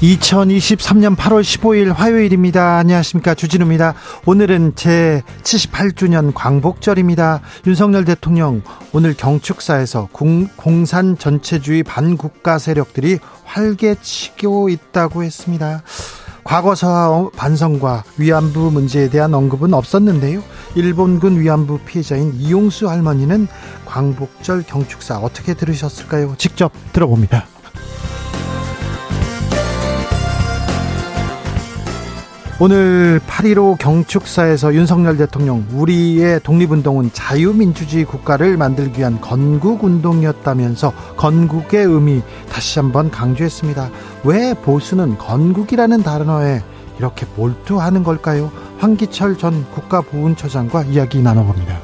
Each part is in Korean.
2023년 8월 15일 화요일입니다. 안녕하십니까. 주진우입니다. 오늘은 제 78주년 광복절입니다. 윤석열 대통령 오늘 경축사에서 공, 공산 전체주의 반국가 세력들이 활개치고 있다고 했습니다. 과거사와 반성과 위안부 문제에 대한 언급은 없었는데요. 일본군 위안부 피해자인 이용수 할머니는 광복절 경축사 어떻게 들으셨을까요? 직접 들어봅니다. 오늘 8.15 경축사에서 윤석열 대통령 우리의 독립운동은 자유민주주의 국가를 만들기 위한 건국운동이었다면서 건국의 의미 다시 한번 강조했습니다. 왜 보수는 건국이라는 단어에 이렇게 몰두하는 걸까요? 황기철 전 국가보훈처장과 이야기 나눠봅니다.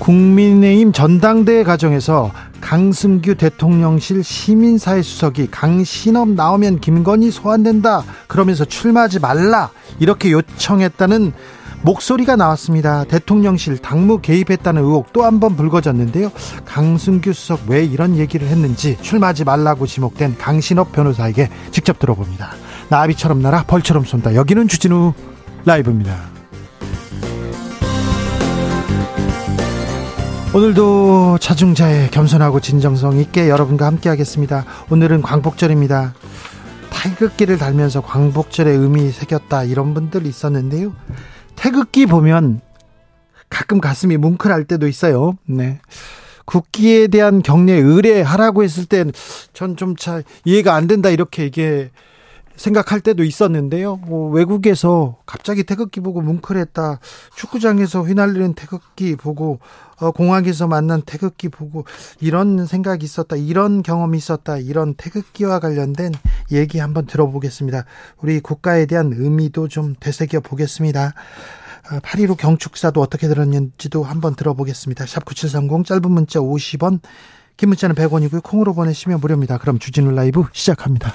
국민의힘 전당대회 과정에서 강승규 대통령실 시민사회 수석이 강신업 나오면 김건희 소환된다 그러면서 출마하지 말라 이렇게 요청했다는 목소리가 나왔습니다. 대통령실 당무 개입했다는 의혹 또 한 번 불거졌는데요. 강승규 수석 왜 이런 얘기를 했는지 출마하지 말라고 지목된 강신업 변호사에게 직접 들어봅니다. 나비처럼 날아 벌처럼 쏜다. 여기는 주진우 라이브입니다. 오늘도 차중자의 겸손하고 진정성 있게 여러분과 함께 하겠습니다. 오늘은 광복절입니다. 태극기를 달면서 광복절의 의미 새겼다 이런 분들 있었는데요. 태극기 보면 가끔 가슴이 뭉클할 때도 있어요. 네. 국기에 대한 경례 의례하라고 했을 땐 전 좀 잘 이해가 안 된다 이렇게 이게 생각할 때도 있었는데요. 뭐 외국에서 갑자기 태극기 보고 뭉클했다. 축구장에서 휘날리는 태극기 보고 어, 공항에서 만난 태극기 보고 이런 생각이 있었다. 이런 경험이 있었다. 이런 태극기와 관련된 얘기 한번 들어보겠습니다. 우리 국가에 대한 의미도 좀 되새겨 보겠습니다. 8.15 어, 경축사도 어떻게 들었는지도 한번 들어보겠습니다. 샵 9730 짧은 문자 50원 긴 문자는 100원이고요. 콩으로 보내시면 무료입니다. 그럼 주진우 라이브 시작합니다.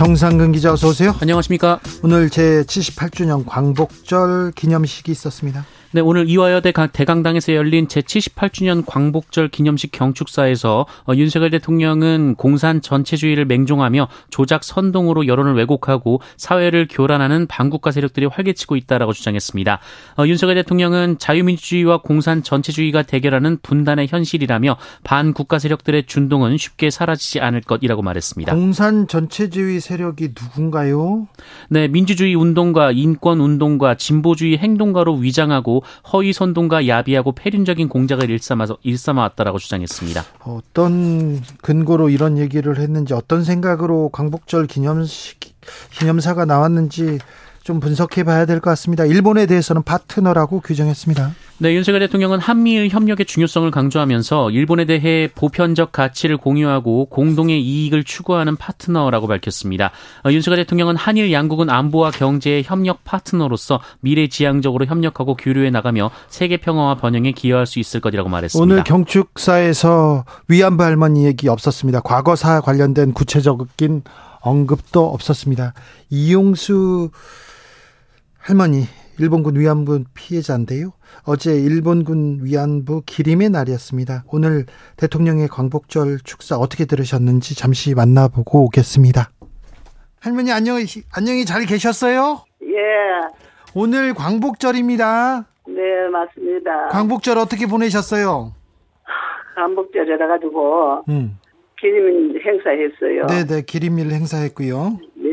정상근 기자 어서 오세요. 안녕하십니까. 오늘 제 78주년 광복절 기념식이 있었습니다. 네, 오늘 이화여대 대강당에서 열린 제78주년 광복절 기념식 경축사에서 어, 윤석열 대통령은 공산 전체주의를 맹종하며 조작 선동으로 여론을 왜곡하고 사회를 교란하는 반국가 세력들이 활개치고 있다라고 주장했습니다. 어, 윤석열 대통령은 자유민주주의와 공산 전체주의가 대결하는 분단의 현실이라며 반국가 세력들의 준동은 쉽게 사라지지 않을 것이라고 말했습니다. 공산 전체주의 세력이 누군가요? 네, 민주주의 운동가, 인권 운동가, 진보주의 행동가로 위장하고 허위 선동과 야비하고 폐륜적인 공작을 일삼아서 일삼아왔다라고 주장했습니다. 어떤 근거로 이런 얘기를 했는지 어떤 생각으로 광복절 기념식 기념사가 나왔는지 좀 분석해 봐야 될 것 같습니다. 일본에 대해서는 파트너라고 규정했습니다. 네, 윤석열 대통령은 한미일 협력의 중요성을 강조하면서 일본에 대해 보편적 가치를 공유하고 공동의 이익을 추구하는 파트너라고 밝혔습니다. 어, 윤석열 대통령은 한일 양국은 안보와 경제의 협력 파트너로서 미래지향적으로 협력하고 교류해 나가며 세계 평화와 번영에 기여할 수 있을 것이라고 말했습니다. 오늘 경축사에서 위안부 할머니 얘기 없었습니다. 과거사 관련된 구체적인 언급도 없었습니다. 이용수 할머니 일본군 위안부 피해자인데요. 어제 일본군 위안부 기림의 날이었습니다. 오늘 대통령의 광복절 축사 어떻게 들으셨는지 잠시 만나보고 오겠습니다. 할머니 안녕히 안녕히 잘 계셨어요? 예. 오늘 광복절입니다. 네, 맞습니다. 광복절 어떻게 보내셨어요? 광복절이라 가지고 음. 기념 행사했어요. 네 네 기림일 행사했고요. 네.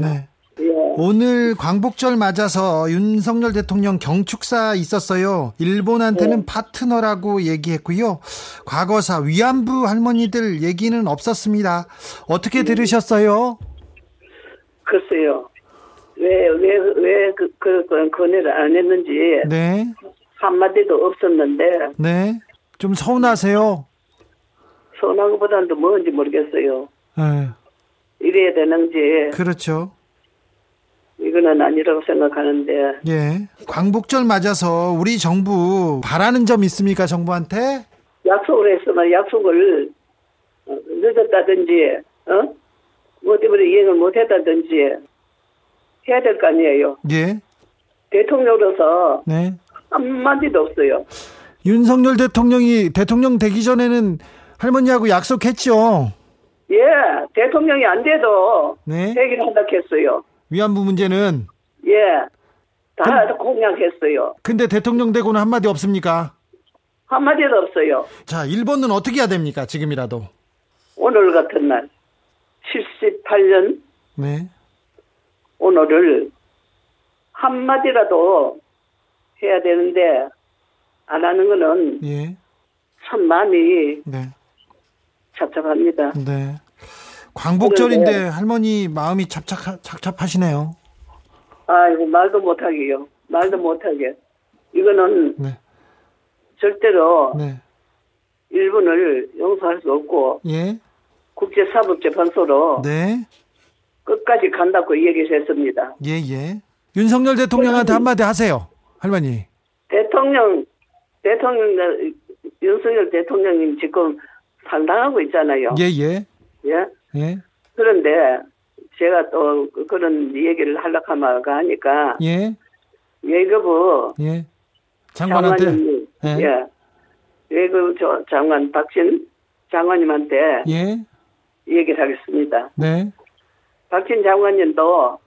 네. 예. 오늘 광복절 맞아서 윤석열 대통령 경축사 있었어요. 일본한테는 파트너라고 얘기했고요. 과거사 위안부 할머니들 얘기는 없었습니다. 어떻게 들으셨어요? 글쎄요. 왜, 왜, 왜, 그, 그, 그, 건의를 안 했는지, 네, 한마디도 없었는데, 네. 좀 서운하세요. 서운한 것보다는 더 뭔지 모르겠어요. 네, 이래야 되는지, 그렇죠. 이거는 아니라고 생각하는데, 예. 광복절 맞아서 우리 정부 바라는 점 있습니까, 정부한테? 약속을 했으면 약속을 어, 늦었다든지, 어? 뭐 때문에 이행을 못 했다든지, 해야 될 거 아니에요. 예. 대통령으로서 네. 한마디도 없어요. 윤석열 대통령이 대통령 되기 전에는 할머니하고 약속했죠. 예, 대통령이 안 돼도 네. 얘기를 한다 했어요. 위안부 문제는 예, 다 공약했어요. 근데 대통령 되고는 한마디 없습니까? 한마디도 없어요. 자, 일본은 어떻게 해야 됩니까? 지금이라도. 오늘 같은 날, 78년 네. 오늘을 한마디라도 해야 되는데, 안 하는 거는 예. 참 마음이 네. 착잡합니다. 네. 광복절인데 할머니 마음이 착착 착잡하시네요. 아이고, 말도 못하게요. 말도 못하게. 이거는 네. 절대로 네. 일본을 용서할 수 없고, 예. 국제사법재판소로 네. 끝까지 간다고 얘기를 했습니다. 예, 예. 윤석열 대통령한테 한마디 하세요. 할머니. 대통령, 대통령, 윤석열 대통령님 지금 상당하고 있잖아요. 예, 예. 예? 예. 그런데 제가 또 그런 얘기를 하려고 하니까 예. 외교부 예. 장관한테 장관님, 예. 예. 외교부 저 장관 박진 장관님한테 예. 얘기를 하겠습니다. 네. 박진 장관님도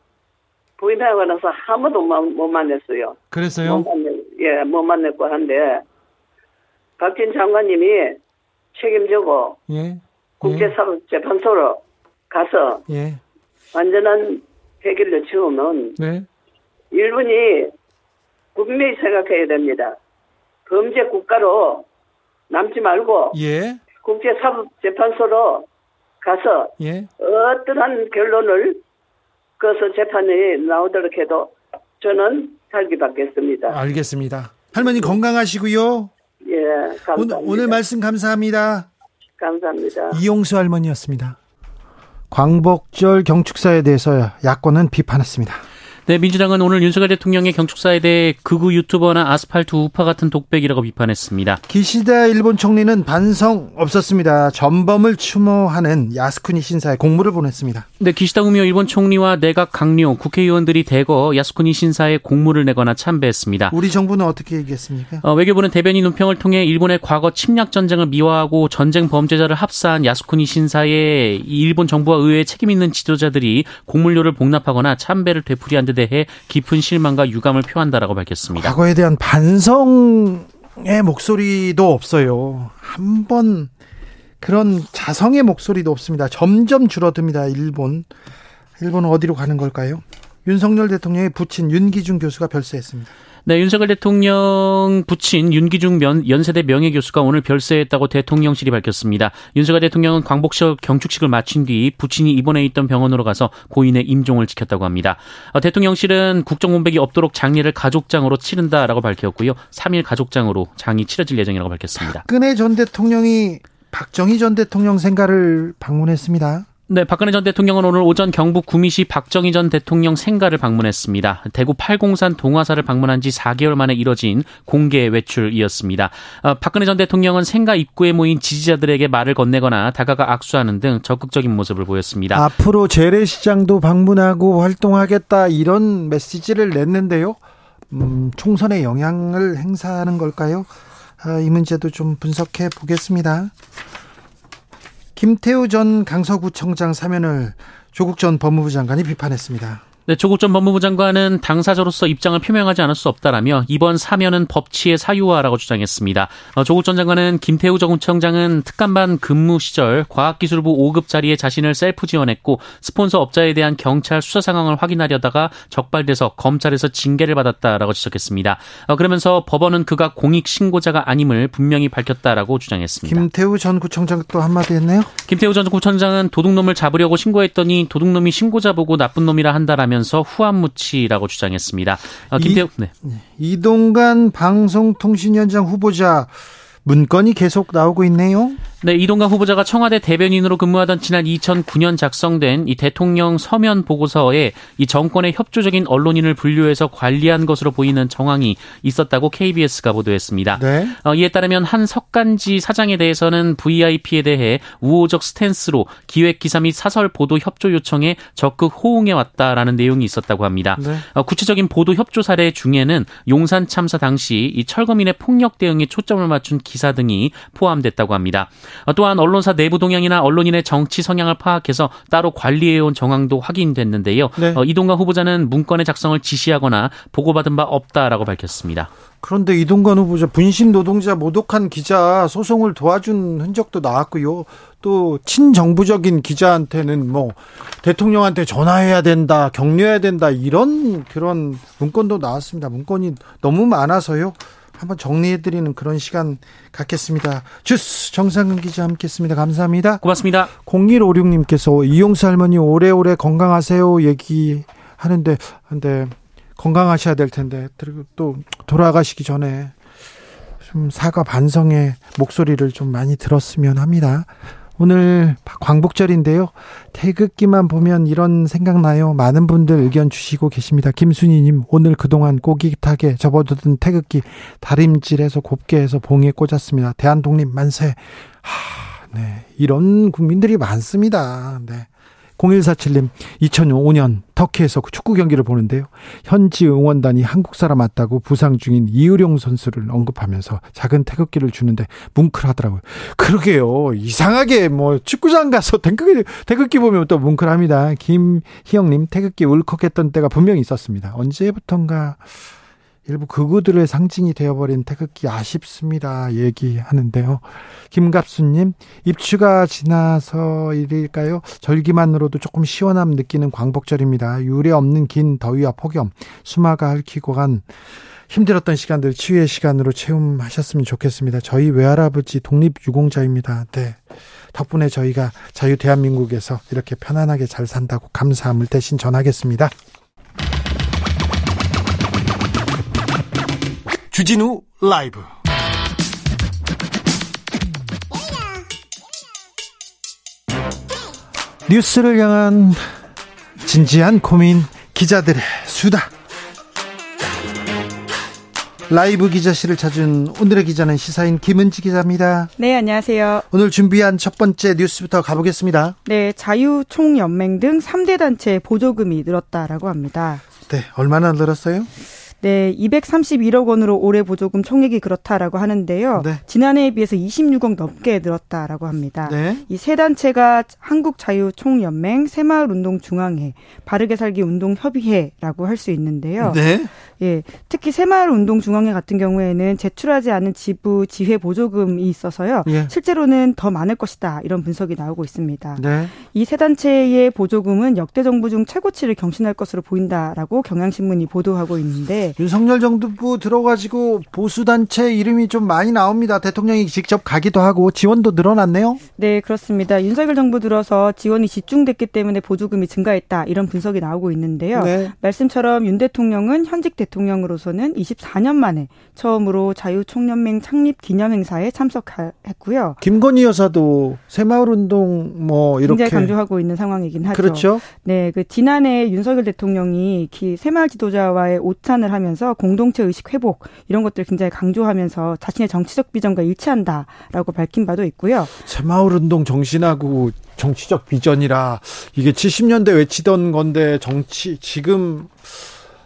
부인하고 나서 아무도 못, 못 만났어요. 그랬어요? 못 만났, 예, 못 만났고 한데 박진 장관님이 책임지고 예. 국제사법재판소로 가서 예. 완전한 해결을 지으면 네. 일본이 분명히 생각해야 됩니다. 범죄 국가로 남지 말고 예. 국제사법재판소로 가서 예. 어떠한 결론을 그것을 재판이 나오도록 해도 저는 살기 받겠습니다. 알겠습니다. 할머니 건강하시고요. 예, 감사합니다. 오늘, 오늘 말씀 감사합니다. 감사합니다. 이용수 할머니였습니다. 광복절 경축사에 대해서 야권은 비판했습니다. 네, 민주당은 오늘 윤석열 대통령의 경축사에 대해 극우 유튜버나 아스팔트 우파 같은 독백이라고 비판했습니다. 기시다 일본 총리는 반성 없었습니다. 전범을 추모하는 야스쿠니 신사에 공물을 보냈습니다. 네, 기시다 후미오 일본 총리와 내각 강요, 국회의원들이 대거 야스쿠니 신사에 공물을 내거나 참배했습니다. 우리 정부는 어떻게 얘기했습니까? 어, 외교부는 대변인 논평을 통해 일본의 과거 침략 전쟁을 미화하고 전쟁 범죄자를 합사한 야스쿠니 신사에 일본 정부와 의회에 책임 있는 지도자들이 공물료를 복납하거나 참배를 되풀이한 데 대해 깊은 실망과 유감을 표한다라고 밝혔습니다. 과거에 대한 반성의 목소리도 없어요. 한번 그런 자성의 목소리도 없습니다. 점점 줄어듭니다. 일본. 일본은 어디로 가는 걸까요? 윤석열 대통령의 부친 윤기중 교수가 별세했습니다. 네, 윤석열 대통령 부친 윤기중 면, 연세대 명예교수가 오늘 별세했다고 대통령실이 밝혔습니다. 윤석열 대통령은 광복절 경축식을 마친 뒤 부친이 입원해 있던 병원으로 가서 고인의 임종을 지켰다고 합니다. 어, 대통령실은 국정문백이 없도록 장례를 가족장으로 치른다라고 밝혔고요. 3일 가족장으로 장이 치러질 예정이라고 밝혔습니다. 박근혜 전 대통령이 박정희 전 대통령 생가를 방문했습니다. 네, 박근혜 전 대통령은 오늘 오전 경북 구미시 박정희 전 대통령 생가를 방문했습니다. 대구 팔공산 동화사를 방문한 지 4개월 만에 이뤄진 공개 외출이었습니다. 어, 박근혜 전 대통령은 생가 입구에 모인 지지자들에게 말을 건네거나 다가가 악수하는 등 적극적인 모습을 보였습니다. 앞으로 재래시장도 방문하고 활동하겠다 이런 메시지를 냈는데요. 음, 총선에 영향을 행사하는 걸까요? 아, 이 문제도 좀 분석해 보겠습니다. 김태우 전 강서구청장 사면을 조국 전 법무부 장관이 비판했습니다. 네, 조국 전 법무부 장관은 당사자로서 입장을 표명하지 않을 수 없다라며 이번 사면은 법치의 사유화라고 주장했습니다. 어, 조국 전 장관은 김태우 정청장은 특감반 근무 시절 과학기술부 5급 자리에 자신을 셀프 지원했고 스폰서 업자에 대한 경찰 수사 상황을 확인하려다가 적발돼서 검찰에서 징계를 받았다라고 지적했습니다. 어, 그러면서 법원은 그가 공익 신고자가 아님을 분명히 밝혔다라고 주장했습니다. 김태우 전 구청장 또 한마디 했네요. 김태우 전 구청장은 도둑놈을 잡으려고 신고했더니 도둑놈이 신고자 보고 나쁜 놈이라 한다라며 하면서 후안무치라고 주장했습니다. 어, 김태우 네. 이동관 방송통신위원장 후보자 문건이 계속 나오고 있네요. 네, 이동관 후보자가 청와대 대변인으로 근무하던 지난 2009년 작성된 이 대통령 서면 보고서에 이 정권의 협조적인 언론인을 분류해서 관리한 것으로 보이는 정황이 있었다고 KBS가 보도했습니다. 네. 어, 이에 따르면 한 석간지 사장에 대해서는 VIP에 대해 우호적 스탠스로 기획 기사 및 사설 보도 협조 요청에 적극 호응해 왔다라는 내용이 있었다고 합니다. 네. 어, 구체적인 보도 협조 사례 중에는 용산 참사 당시 이 철거민의 폭력 대응에 초점을 맞춘 기사 등이 포함됐다고 합니다. 어, 또한 언론사 내부 동향이나 언론인의 정치 성향을 파악해서 따로 관리해온 정황도 확인됐는데요. 네. 어, 이동관 후보자는 문건의 작성을 지시하거나 보고받은 바 없다라고 밝혔습니다. 그런데 이동관 후보자 분신 노동자 모독한 기자 소송을 도와준 흔적도 나왔고요. 또 친정부적인 기자한테는 뭐 대통령한테 전화해야 된다, 격려해야 된다 이런 그런 문건도 나왔습니다. 문건이 너무 많아서요. 한번 정리해드리는 그런 시간 갖겠습니다. 주스 정상근 기자 함께했습니다. 감사합니다. 고맙습니다. 0156님께서 이용수 할머니 오래오래 건강하세요 얘기하는데 근데 건강하셔야 될 텐데 그리고 또 돌아가시기 전에 좀 사과 반성의 목소리를 좀 많이 들었으면 합니다. 오늘 광복절인데요. 태극기만 보면 이런 생각나요. 많은 분들 의견 주시고 계십니다. 김순희님, 오늘 그동안 꼬깃하게 접어두던 태극기 다림질해서 곱게 해서 봉에 꽂았습니다. 대한독립 만세. 하, 네. 이런 국민들이 많습니다. 네. 0147님, 2005년 터키에서 그 축구 경기를 보는데요. 현지 응원단이 한국 사람 맞다고 부상 중인 이의룡 선수를 언급하면서 작은 태극기를 주는데 뭉클하더라고요. 그러게요. 이상하게 뭐 축구장 가서 태극기, 태극기 보면 또 뭉클합니다. 김희영님, 태극기 울컥했던 때가 분명히 있었습니다. 언제부턴가 일부 극우들의 상징이 되어버린 태극기 아쉽습니다. 얘기하는데요. 김갑수님, 입추가 지나서 일일까요? 절기만으로도 조금 시원함 느끼는 광복절입니다. 유례 없는 긴 더위와 폭염, 수마가 핥히고 간 힘들었던 시간들 치유의 시간으로 체험하셨으면 좋겠습니다. 저희 외할아버지 독립유공자입니다. 네. 덕분에 저희가 자유 대한민국에서 이렇게 편안하게 잘 산다고 감사함을 대신 전하겠습니다. 주진우 라이브 뉴스를 향한 진지한 고민 기자들의 수다 라이브 기자실을 찾은 오늘의 기자는 시사인 김은지 기자입니다. 네, 안녕하세요. 오늘 준비한 첫 번째 뉴스부터 가보겠습니다. 네, 자유총연맹 등 3대 단체 보조금이 늘었다라고 합니다. 네, 얼마나 늘었어요? 네, 231억 원으로 올해 보조금 총액이 그렇다라고 하는데요. 네. 지난해에 비해서 26억 넘게 늘었다라고 합니다. 네. 이세 단체가 한국자유총연맹, 새마을운동중앙회, 바르게 살기 운동협의회라고 할 수 있는데요. 네. 예, 특히 새마을운동중앙회 같은 경우에는 제출하지 않은 지부 지회 보조금이 있어서요. 예. 실제로는 더 많을 것이다 이런 분석이 나오고 있습니다. 네. 이세 단체의 보조금은 역대 정부 중 최고치를 경신할 것으로 보인다라고 경향신문이 보도하고 있는데 윤석열 정부 들어가지고 보수 단체 이름이 좀 많이 나옵니다. 대통령이 직접 가기도 하고 지원도 늘어났네요. 네, 그렇습니다. 윤석열 정부 들어서 지원이 집중됐기 때문에 보조금이 증가했다 이런 분석이 나오고 있는데요. 네. 말씀처럼 윤 대통령은 현직 대통령으로서는 24년 만에 처음으로 자유총연맹 창립 기념행사에 참석했고요. 김건희 여사도 새마을운동 뭐 이렇게 굉장히 강조하고 있는 상황이긴 하죠. 그렇죠. 네, 그 지난해 윤석열 대통령이 새마을 지도자와의 오찬을 하면 하면서 공동체 의식 회복 이런 것들 굉장히 강조하면서 자신의 정치적 비전과 일치한다라고 밝힌 바도 있고요. 새마을 운동 정신하고 정치적 비전이라 이게 70년대 외치던 건데 정치 지금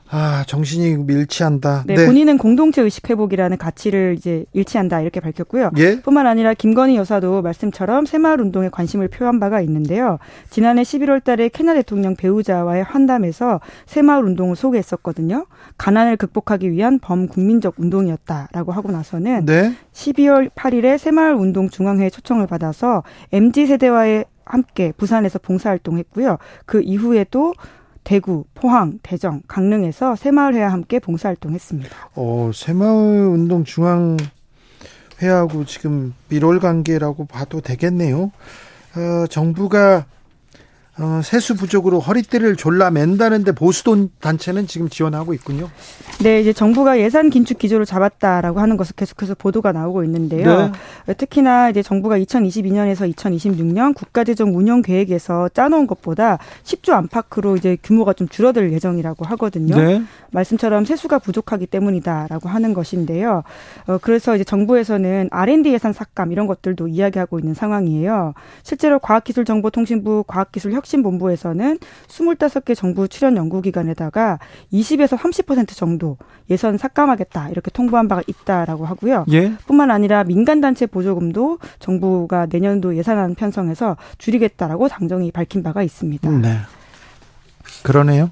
아, 정신이 밀치한다. 네, 네, 본인은 공동체 의식 회복이라는 가치를 이제 일치한다 이렇게 밝혔고요. 예? 뿐만 아니라 김건희 여사도 말씀처럼 새마을 운동에 관심을 표한 바가 있는데요. 지난해 11월 달에 캐나 대통령 배우자와의 환담에서 새마을 운동을 소개했었거든요. 가난을 극복하기 위한 범국민적 운동이었다라고 하고 나서는 네? 12월 8일에 새마을 운동 중앙회에 초청을 받아서 MZ 세대와의 함께 부산에서 봉사활동했고요. 그 이후에도 대구, 포항, 대정, 강릉에서 새마을회와 함께 봉사활동했습니다. 어, 새마을운동 중앙 회하고 지금 밀월 관계라고 봐도 되겠네요. 어, 정부가 어, 세수 부족으로 허리띠를 졸라 맨다는데 보수돈 단체는 지금 지원하고 있군요. 네, 이제 정부가 예산 긴축 기조를 잡았다라고 하는 것을 계속해서 보도가 나오고 있는데요. 네. 특히나 이제 정부가 2022년에서 2026년 국가재정 운영 계획에서 짜놓은 것보다 10조 안팎으로 이제 규모가 좀 줄어들 예정이라고 하거든요. 네. 말씀처럼 세수가 부족하기 때문이다라고 하는 것인데요. 어, 그래서 이제 정부에서는 R&D 예산 삭감 이런 것들도 이야기하고 있는 상황이에요. 실제로 과학기술정보통신부 과학기술혁 혁신본부에서는 25개 정부 출연 연구기관에다가 20에서 30% 정도 예산 삭감하겠다 이렇게 통보한 바가 있다라고 하고요. 예? 뿐만 아니라 민간단체 보조금도 정부가 내년도 예산안 편성해서 줄이겠다라고 당정이 밝힌 바가 있습니다. 네. 그러네요.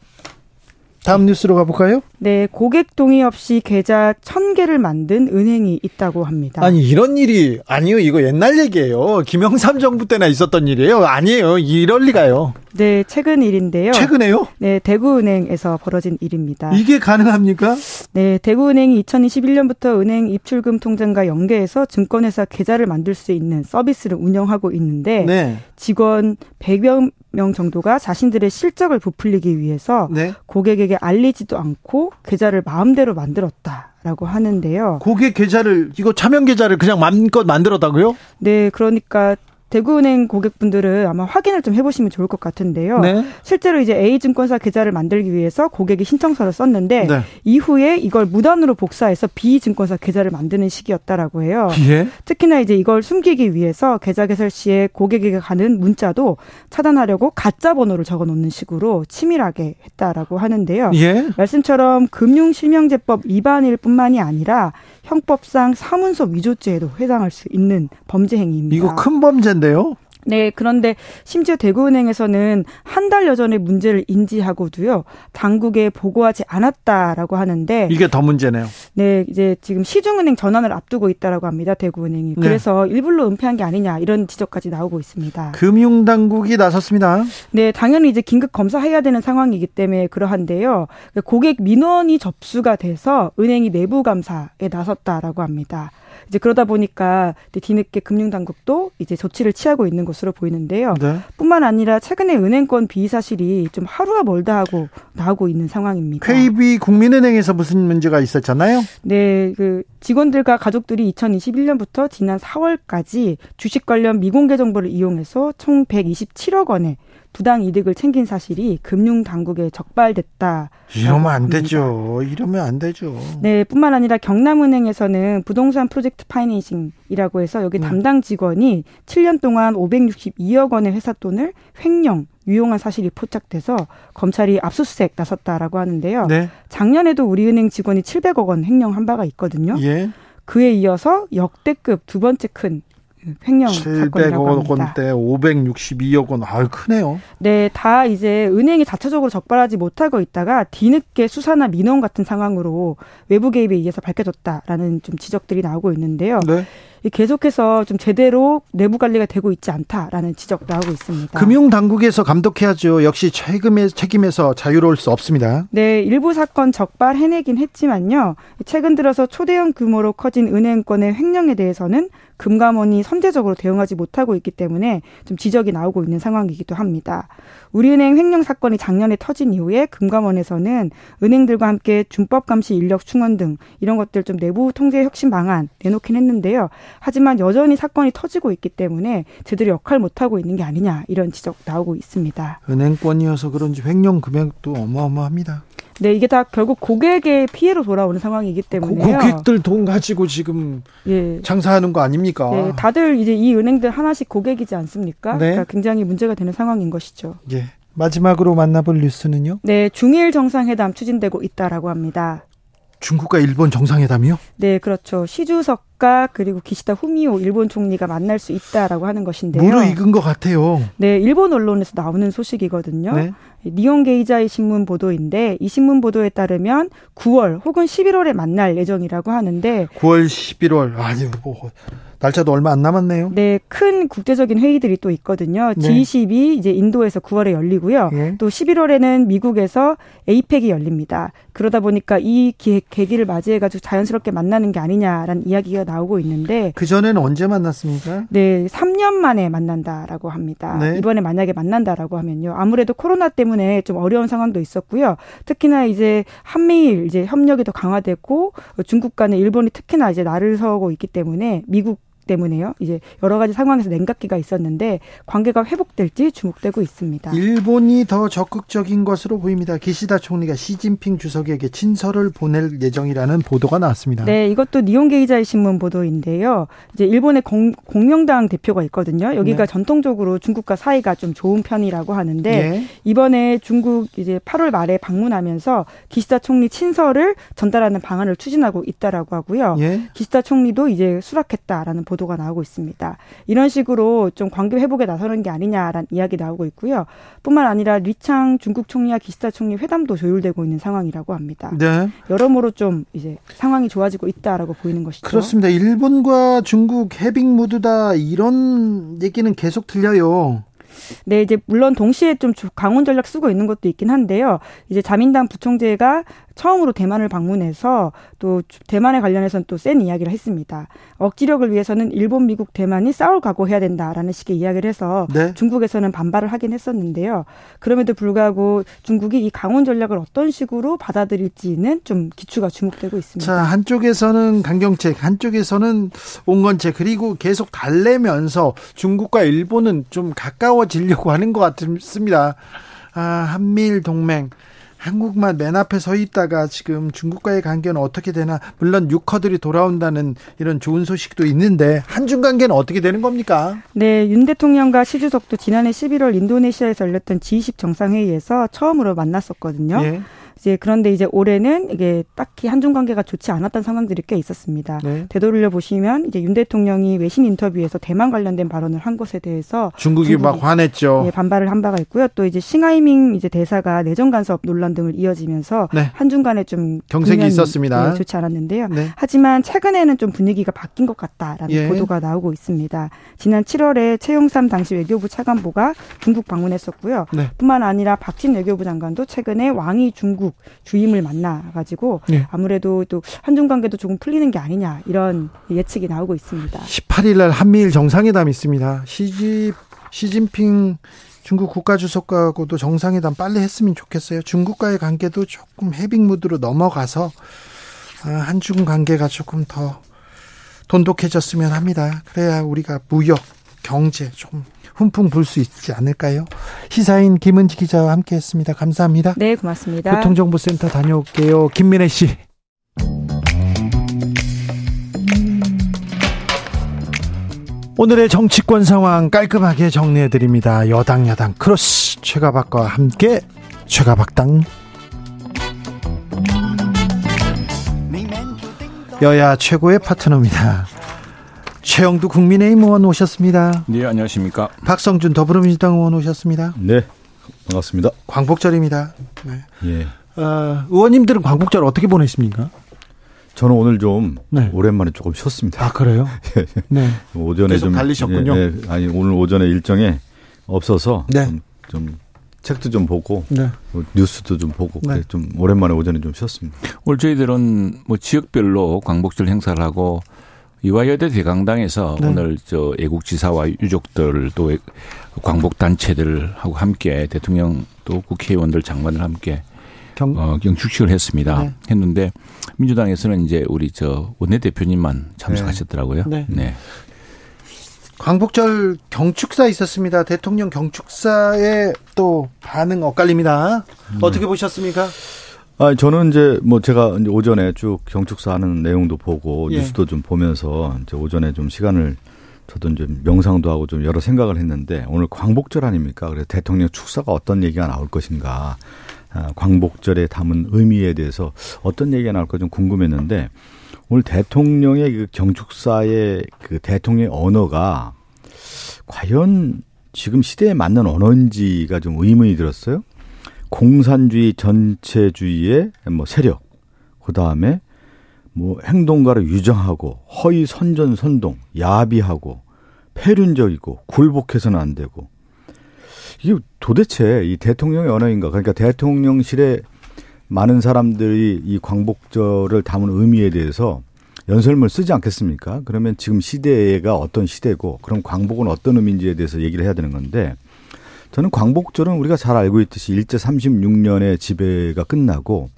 다음 뉴스로 가볼까요? 네, 고객 동의 없이 계좌 천개를 만든 은행이 있다고 합니다. 아니, 이런 일이, 아니요, 이거 옛날 얘기예요. 김영삼 정부 때나 있었던 일이에요. 아니에요. 이럴 리가요. 네, 최근 일인데요. 최근에요? 네, 대구은행에서 벌어진 일입니다. 이게 가능합니까? 네, 대구은행이 2021년부터 은행 입출금 통장과 연계해서 증권회사 계좌를 만들 수 있는 서비스를 운영하고 있는데 네. 직원 100여 명 정도가 자신들의 실적을 부풀리기 위해서 네. 고객에게 알리지도 않고 계좌를 마음대로 만들었다라고 하는데요. 고객 계좌를 이거 차명 계좌를 그냥 마음껏 만들었다고요? 네, 그러니까 대구은행 고객분들은 아마 확인을 좀 해보시면 좋을 것 같은데요. 네. 실제로 이제 A증권사 계좌를 만들기 위해서 고객이 신청서를 썼는데 네. 이후에 이걸 무단으로 복사해서 B증권사 계좌를 만드는 시기였다라고 해요. 예? 특히나 이제 이걸 숨기기 위해서 계좌 개설 시에 고객에게 가는 문자도 차단하려고 가짜 번호를 적어 놓는 식으로 치밀하게 했다라고 하는데요. 예? 말씀처럼 금융실명제법 위반일 뿐만이 아니라 형법상 사문서 위조죄에도 해당할 수 있는 범죄 행위입니다. 이거 큰 범죄인데요? 네, 그런데 심지어 대구은행에서는 한 달 여 전에 문제를 인지하고도요, 당국에 보고하지 않았다라고 하는데. 이게 더 문제네요. 네, 이제 지금 시중은행 전환을 앞두고 있다라고 합니다, 대구은행이. 네. 그래서 네. 일부러 은폐한 게 아니냐, 이런 지적까지 나오고 있습니다. 금융당국이 나섰습니다. 네, 당연히 이제 긴급 검사해야 되는 상황이기 때문에 그러한데요. 고객 민원이 접수가 돼서 은행이 내부 감사에 나섰다라고 합니다. 이제 그러다 보니까 뒤늦게 금융당국도 이제 조치를 취하고 있는 것으로 보이는데요. 네. 뿐만 아니라 최근에 은행권 비의 사실이 좀 하루가 멀다 하고 나오고 있는 상황입니다. KB 국민은행에서 무슨 문제가 있었잖아요? 네, 그 직원들과 가족들이 2021년부터 지난 4월까지 주식 관련 미공개 정보를 이용해서 총 127억 원의 부당 이득을 챙긴 사실이 금융 당국에 적발됐다. 이러면 안 되죠. 이러면 안 되죠. 네, 뿐만 아니라 경남은행에서는 부동산 프로젝트 파이낸싱이라고 해서 여기 네. 담당 직원이 7년 동안 562억 원의 회사 돈을 횡령 유용한 사실이 포착돼서 검찰이 압수수색 나섰다라고 하는데요. 네. 작년에도 우리은행 직원이 700억 원 횡령한 바가 있거든요. 예. 그에 이어서 역대급 두 번째 큰 횡령 700억 원대 562억 원. 아, 크네요. 네, 다 이제 은행이 자체적으로 적발하지 못하고 있다가 뒤늦게 수사나 민원 같은 상황으로 외부 개입에 의해서 밝혀졌다라는 좀 지적들이 나오고 있는데요. 네. 계속해서 좀 제대로 내부 관리가 되고 있지 않다라는 지적 나오고 있습니다. 금융 당국에서 감독해야죠. 역시 책임에 책임에서 자유로울 수 없습니다. 네, 일부 사건 적발 해내긴 했지만요. 최근 들어서 초대형 규모로 커진 은행권의 횡령에 대해서는 금감원이 선제적으로 대응하지 못하고 있기 때문에 좀 지적이 나오고 있는 상황이기도 합니다. 우리은행 횡령 사건이 작년에 터진 이후에 금감원에서는 은행들과 함께 준법 감시 인력 충원 등 이런 것들 좀 내부 통제 혁신 방안 내놓긴 했는데요. 하지만 여전히 사건이 터지고 있기 때문에 제대로 역할 못 하고 있는 게 아니냐 이런 지적 나오고 있습니다. 은행권이어서 그런지 횡령 금액도 어마어마합니다. 네, 이게 다 결국 고객의 피해로 돌아오는 상황이기 때문에 고객들 돈 가지고 지금 예. 장사하는 거 아닙니까? 예, 다들 이제 이 은행들 하나씩 고객이지 않습니까? 네. 그러니까 굉장히 문제가 되는 상황인 것이죠. 예. 마지막으로 만나볼 뉴스는요? 네, 중일 정상회담 추진되고 있다라고 합니다. 중국과 일본 정상회담이요? 네, 그렇죠. 시주석 과 그리고 기시다 후미오 일본 총리가 만날 수 있다라고 하는 것인데요. 무르익은 것 같아요. 네, 일본 언론에서 나오는 소식이거든요. 네. 니온 게이자의 신문 보도인데 이 신문 보도에 따르면 9월 혹은 11월에 만날 예정이라고 하는데 9월 11월 아니 뭐 날짜도 얼마 안 남았네요. 네, 큰 국제적인 회의들이 또 있거든요. 네. G20이 이제 인도에서 9월에 열리고요. 네. 또 11월에는 미국에서 에이펙이 열립니다. 그러다 보니까 이 기, 계기를 맞이해가지고 자연스럽게 만나는 게 아니냐라는 이야기가 나오고 있는데 그 전에는 언제 만났습니까? 네, 3년 만에 만난다라고 합니다. 네. 이번에 만약에 만난다라고 하면요, 아무래도 코로나 때문에 좀 어려운 상황도 있었고요. 특히나 이제 한미일 이제 협력이 더 강화됐고 중국 간에 일본이 특히나 이제 나를 서고 있기 때문에 미국 때문에요. 이제 여러 가지 상황에서 냉각기가 있었는데 관계가 회복될지 주목되고 있습니다. 일본이 더 적극적인 것으로 보입니다. 기시다 총리가 시진핑 주석에게 친서를 보낼 예정이라는 보도가 나왔습니다. 네, 이것도 니온게이자의 신문 보도인데요. 이제 일본의 공, 공명당 대표가 있거든요. 여기가 네. 전통적으로 중국과 사이가 좀 좋은 편이라고 하는데 네. 이번에 중국 이제 8월 말에 방문하면서 기시다 총리 친서를 전달하는 방안을 추진하고 있다라고 하고요. 네. 기시다 총리도 이제 수락했다라는 보도 가 나오고 있습니다. 이런 식으로 좀 관계 회복에 나서는 게 아니냐라는 이야기 나오고 있고요. 뿐만 아니라 리창 중국 총리와 기시다 총리 회담도 조율되고 있는 상황이라고 합니다. 네. 여러모로 좀 이제 상황이 좋아지고 있다라고 보이는 것이죠. 그렇습니다. 일본과 중국 해빙 모두 다 이런 얘기는 계속 들려요. 네, 이제 물론 동시에 좀 강원 전략 쓰고 있는 것도 있긴 한데요. 이제 자민당 부총재가 처음으로 대만을 방문해서 또 대만에 관련해서는 또 센 이야기를 했습니다. 억지력을 위해서는 일본, 미국, 대만이 싸울 각오해야 된다라는 식의 이야기를 해서 네. 중국에서는 반발을 하긴 했었는데요. 그럼에도 불구하고 중국이 이 강원 전략을 어떤 식으로 받아들일지는 좀 기추가 주목되고 있습니다. 자, 한쪽에서는 강경책, 한쪽에서는 온건책 그리고 계속 달래면서 중국과 일본은 좀 가까워 지려고 하는 것 같습니다. 아, 한미일 동맹 한국만 맨 앞에 서 있다가 지금 중국과의 관계는 어떻게 되나 물론 유커들이 돌아온다는 이런 좋은 소식도 있는데 한중 관계는 어떻게 되는 겁니까? 네, 윤 대통령과 시 주석도 지난해 11월 인도네시아에서 열렸던 G20 정상회의에서 처음으로 만났었거든요. 예. 이제 그런데 이제 올해는 이게 딱히 한중 관계가 좋지 않았던 상황들이 꽤 있었습니다. 네. 되돌려 보시면 이제 윤 대통령이 외신 인터뷰에서 대만 관련된 발언을 한 것에 대해서 중국이, 중국이 막 화냈죠. 예, 반발을 한 바가 있고요. 또 이제 싱하이밍 이제 대사가 내정 간섭 논란 등을 이어지면서 네. 한중 간에 좀 경색이 있었습니다. 예, 좋지 않았는데요. 네. 하지만 최근에는 좀 분위기가 바뀐 것 같다라는 예. 보도가 나오고 있습니다. 지난 7월에 최용삼 당시 외교부 차관보가 중국 방문했었고요. 네. 뿐만 아니라 박진 외교부 장관도 최근에 왕이 중국 미국 주임을 만나가지고 네. 아무래도 또 한중 관계도 조금 풀리는 게 아니냐 이런 예측이 나오고 있습니다. 18일 날 한미일 정상회담 있습니다. 시지 시진핑 중국 국가주석하고도 정상회담 빨리 했으면 좋겠어요. 중국과의 관계도 조금 해빙 무드로 넘어가서 아, 한중 관계가 조금 더 돈독해졌으면 합니다. 그래야 우리가 무역, 경제 좀 훈풍 불 수 있지 않을까요? 시사인 김은지 기자와 함께했습니다. 감사합니다. 네, 고맙습니다. 교통정보센터 다녀올게요. 김민혜 씨. 오늘의 정치권 상황 깔끔하게 정리해 드립니다. 여당 야당 크로스 최가박과 함께 최가박당 여야 최고의 파트너입니다. 최영두 국민의힘 의원 오셨습니다. 네, 안녕하십니까. 박성준 더불어민주당 의원 오셨습니다. 네, 반갑습니다. 광복절입니다. 네. 예. 어, 의원님들은 광복절 어떻게 보냈습니까? 저는 오늘 좀 네. 오랜만에 조금 쉬었습니다. 아 그래요? 네. 오전에 좀 달리셨군요. 예, 예, 아니 오늘 오전에 일정에 없어서 네. 좀, 좀 책도 좀 보고 네. 뭐 뉴스도 좀 보고 네. 좀 오랜만에 오전에 좀 쉬었습니다. 오늘 저희들은 뭐 지역별로 광복절 행사를 하고 이화여대 대강당에서 네. 오늘 저 애국지사와 유족들 또 광복 단체들하고 함께 대통령 또 국회의원들 장관을 함께 경, 어, 경축식을 했습니다. 네. 했는데 민주당에서는 이제 우리 저 원내대표님만 참석하셨더라고요. 네. 네. 광복절 경축사 있었습니다. 대통령 경축사에 또 반응 엇갈립니다. 음. 어떻게 보셨습니까? 아, 저는 이제 뭐 제가 이제 오전에 쭉 경축사 하는 내용도 보고 예. 뉴스도 좀 보면서 이제 오전에 좀 시간을 저도 이제 명상도 하고 좀 여러 생각을 했는데 오늘 광복절 아닙니까? 그래서 대통령 축사가 어떤 얘기가 나올 것인가. 아, 광복절에 담은 의미에 대해서 어떤 얘기가 나올까 좀 궁금했는데 오늘 대통령의 그 경축사의 그 대통령의 언어가 과연 지금 시대에 맞는 언어인지가 좀 의문이 들었어요. 공산주의 전체주의의 뭐 세력, 그 다음에 뭐 행동가를 유정하고 허위 선전 선동, 야비하고 폐륜적이고 굴복해서는 안 되고 이게 도대체 이 대통령의 언어인가? 그러니까 대통령실에 많은 사람들이 이 광복절을 담은 의미에 대해서 연설문을 쓰지 않겠습니까? 그러면 지금 시대가 어떤 시대고 그럼 광복은 어떤 의미인지에 대해서 얘기를 해야 되는 건데 저는 광복절은 우리가 잘 알고 있듯이 일제 36년의 지배가 끝나고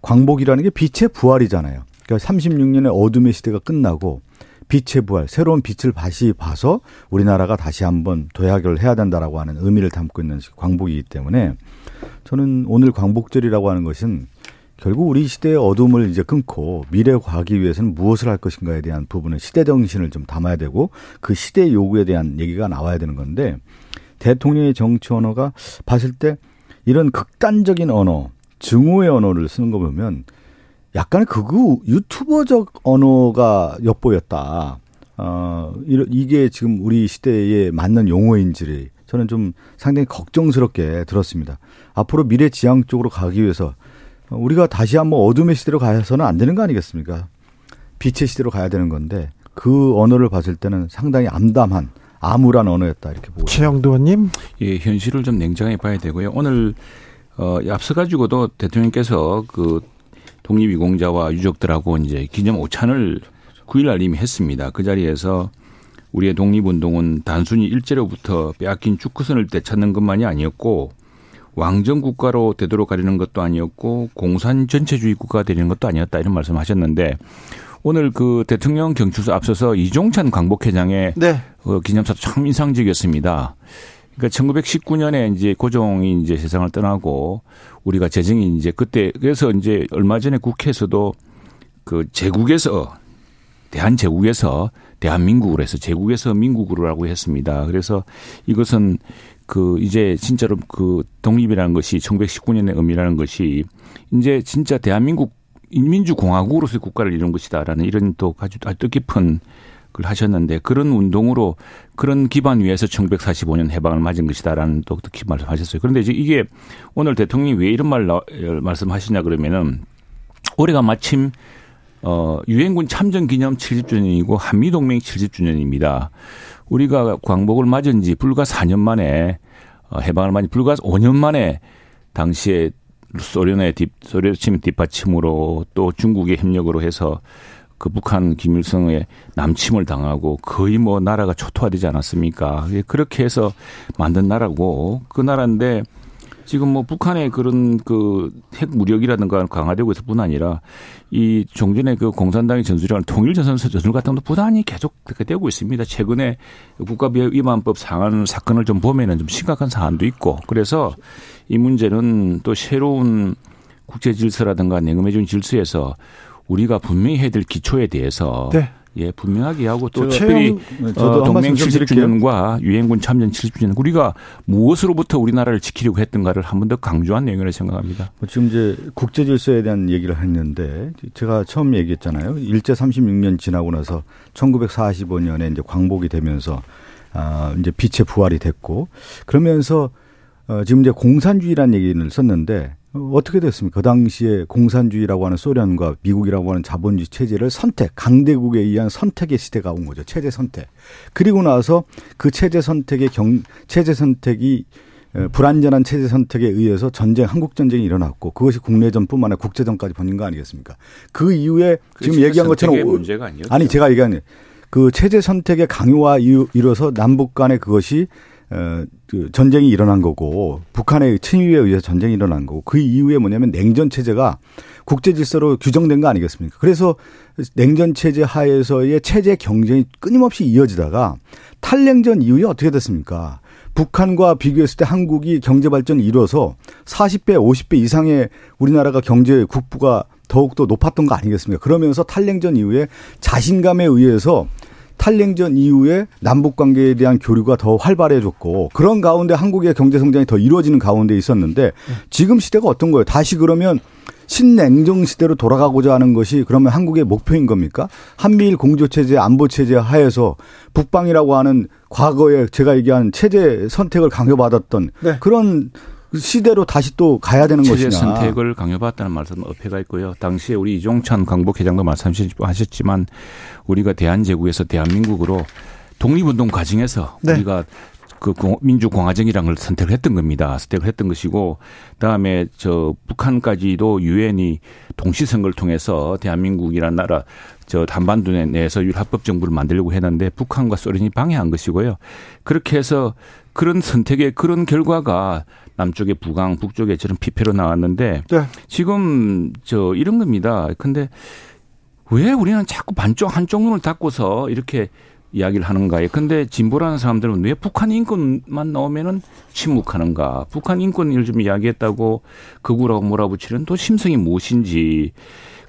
광복이라는 게 빛의 부활이잖아요. 그러니까 36년의 어둠의 시대가 끝나고 빛의 부활, 새로운 빛을 다시 봐서 우리나라가 다시 한번 도약을 해야 된다라고 하는 의미를 담고 있는 광복이기 때문에 저는 오늘 광복절이라고 하는 것은 결국 우리 시대의 어둠을 이제 끊고 미래에 가기 위해서는 무엇을 할 것인가에 대한 부분을 시대 정신을 좀 담아야 되고 그 시대 요구에 대한 얘기가 나와야 되는 건데 대통령의 정치 언어가 봤을 때 이런 극단적인 언어, 증오의 언어를 쓰는 거 보면 약간 그거 유튜버적 언어가 엿보였다. 어, 이게 지금 우리 시대에 맞는 용어인지를 저는 좀 상당히 걱정스럽게 들었습니다. 앞으로 미래 지향 쪽으로 가기 위해서 우리가 다시 한번 어둠의 시대로 가서는 안 되는 거 아니겠습니까? 빛의 시대로 가야 되는 건데 그 언어를 봤을 때는 상당히 암담한 암울한 언어였다 이렇게 보고 최영도 의원님? 예 현실을 좀 냉정히 봐야 되고요. 오늘 어 앞서 가지고도 대통령께서 그 독립유공자와 유족들하고 이제 기념 오찬을 9일날 이미 했습니다. 그 자리에서 우리의 독립운동은 단순히 일제로부터 빼앗긴 축구선을 되찾는 것만이 아니었고 왕정 국가로 되도록 가려는 것도 아니었고 공산 전체주의 국가가 되는 것도 아니었다 이런 말씀하셨는데 오늘 그 대통령 경축사 앞서서 이종찬 광복회장의 네. 그 기념사도 참 인상적이었습니다. 그러니까 1919년에 이제 고종이 이제 세상을 떠나고 우리가 재정이 이제 그때 그래서 이제 얼마 전에 국회에서도 그 제국에서 대한 제국에서 대한민국으로 해서 제국에서 민국으로라고 했습니다. 그래서 이것은 그 이제 진짜로 그 독립이라는 것이 1919년의 의미라는 것이 이제 진짜 대한민국 민주공화국으로서의 국가를 이룬 것이다라는 이런 또 아주 뜻깊은 그 하셨는데 그런 운동으로 그런 기반 위에서 1945년 해방을 맞은 것이다라는 또 특히 말씀하셨어요. 그런데 이제 이게 오늘 대통령이 왜 이런 말 말씀하시냐 그러면은 올해가 마침 어 유엔군 참전 기념 70주년이고 한미 동맹 70주년입니다. 우리가 광복을 맞은 지 불과 4년 만에 어, 해방을 맞은 불과 5년 만에 당시에 소련의 뒷, 소련 침 뒷받침으로 또 중국의 협력으로 해서 그 북한 김일성의 남침을 당하고 거의 뭐 나라가 초토화되지 않았습니까? 그렇게 해서 만든 나라고 그 나라인데 지금 뭐 북한의 그런 그 핵 무력이라든가 강화되고 있을 뿐 아니라 이 종전의 그 공산당의 전술이라는 통일전선 전술 같은 것도 부단히 계속 그렇게 되고 있습니다. 최근에 국가위반법 상한 사건을 좀 보면은 좀 심각한 사안도 있고 그래서 이 문제는 또 새로운 국제 질서라든가 냉엄해진 질서에서 우리가 분명히 해야 될 기초에 대해서 네. 예, 분명하게 하고 또 특별히 네, 어, 동맹 70주년과 유엔군 참전 70주년 우리가 무엇으로부터 우리나라를 지키려고 했던가를 한 번 더 강조한 내용이라고 생각합니다. 뭐 지금 이제 국제 질서에 대한 얘기를 했는데 제가 처음 얘기했잖아요. 일제 36년 지나고 나서 1945년에 이제 광복이 되면서 아, 이제 빛의 부활이 됐고 그러면서 어, 지금 이제 공산주의라는 얘기를 썼는데 어떻게 됐습니까? 그 당시에 공산주의라고 하는 소련과 미국이라고 하는 자본주의 체제를 선택, 강대국에 의한 선택의 시대가 온 거죠. 체제 선택. 그리고 나서 그 체제 선택의 경, 체제 선택이 불안전한 체제 선택에 의해서 전쟁, 한국 전쟁이 일어났고 그것이 국내전뿐만 아니라 국제전까지 번진 거 아니겠습니까? 그 이후에 지금 얘기한 것처럼 문제가 아니 제가 얘기하는 그 체제 선택의 강요와 이뤄서 남북 간의 그것이 어, 그 전쟁이 일어난 거고 북한의 침입에 의해서 전쟁이 일어난 거고 그 이후에 뭐냐면 냉전 체제가 국제 질서로 규정된 거 아니겠습니까? 그래서 냉전 체제 하에서의 체제 경쟁이 끊임없이 이어지다가 탈냉전 이후에 어떻게 됐습니까? 북한과 비교했을 때 한국이 경제 발전을 이뤄서 40배, 50배 이상의 우리나라가 경제 국부가 더욱더 높았던 거 아니겠습니까? 그러면서 탈냉전 이후에 자신감에 의해서 탈냉전 이후에 남북 관계에 대한 교류가 더 활발해졌고 그런 가운데 한국의 경제 성장이 더 이루어지는 가운데 있었는데 지금 시대가 어떤 거예요? 다시 그러면 신냉정 시대로 돌아가고자 하는 것이 그러면 한국의 목표인 겁니까? 한미일 공조 체제, 안보 체제 하에서 북방이라고 하는 과거에 제가 얘기한 체제 선택을 강요받았던 네. 그런 시대로 다시 또 가야 되는 것이냐. 선택을 강요받았다는 말씀은 어폐가 있고요. 당시에 우리 이종찬 광복회장도 말씀하셨지만 우리가 대한제국에서 대한민국으로 독립운동 과정에서 네. 우리가 그 민주공화정이라는 걸 선택을 했던 겁니다. 선택을 했던 것이고 그다음에 저 북한까지도 유엔이 동시 선거를 통해서 대한민국이라는 나라 저 한반도 내에서 율합법 정부를 만들려고 했는데 북한과 소련이 방해한 것이고요. 그렇게 해서 그런 선택의 그런 결과가 남쪽의 부강, 북쪽에 저런 피폐로 나왔는데 네. 지금 저 이런 겁니다. 근데 왜 우리는 자꾸 반쪽 한쪽 눈을 닫고서 이렇게 이야기를 하는가요? 근데 진보라는 사람들은 왜 북한 인권만 나오면은 침묵하는가? 북한 인권을 좀 이야기했다고 극우라고 몰아붙이는 또 심성이 무엇인지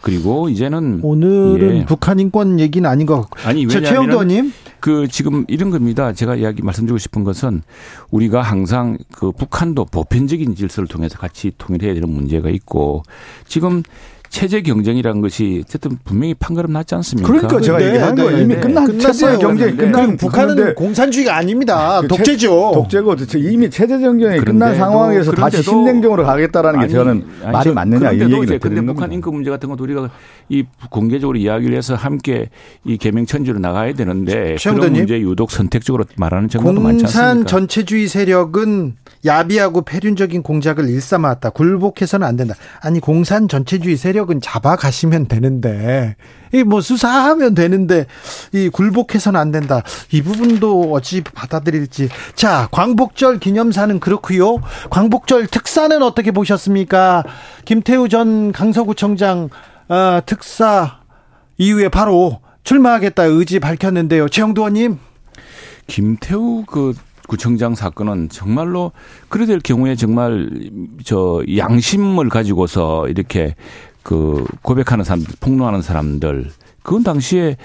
그리고 이제는 오늘은 예. 북한 인권 얘기는 아닌 것 같고 아니 최영도 의원님 그 지금 이런 겁니다. 제가 이야기 말씀드리고 싶은 것은 우리가 항상 그 북한도 보편적인 질서를 통해서 같이 통일해야 되는 문제가 있고 지금 체제 경쟁이라는 것이 어쨌든 분명히 판가름 났지 않습니까? 그러니까 제가 네, 얘기한 네, 거예요. 이미 네. 끝난 체제 경쟁이 끝난 북한은 공산주의가 아닙니다. 그 독재죠. 독재고 이미 체제 경쟁이 끝난 상황에서 다시 신냉정으로 가겠다라는 게 저는 아니, 말이 맞느냐 이 얘기를 드리는 겁니다. 북한 인권 문제 같은 것도 우리가 이 공개적으로 이야기를 해서 함께 이 개명천지로 나가야 되는데 그런 문제 유독 선택적으로 말하는 정도도 많지 않습니까? 공산 전체주의 세력은 야비하고 폐륜적인 공작을 일삼았다. 굴복해서는 안 된다. 아니 공산 전체주의 세력 은 잡아가시면 되는데 이 뭐 수사하면 되는데 이 굴복해서는 안 된다. 이 부분도 어찌 받아들일지. 자 광복절 기념사는 그렇고요. 광복절 특사는 어떻게 보셨습니까? 김태우 전 강서구청장 어, 특사 이후에 바로 출마하겠다 의지 밝혔는데요. 최영도 의원님. 김태우 그 구청장 사건은 정말로 그래 될 경우에 정말 저 양심을 가지고서 이렇게 그 고백하는 사람들, 폭로하는 사람들. 그건 당시에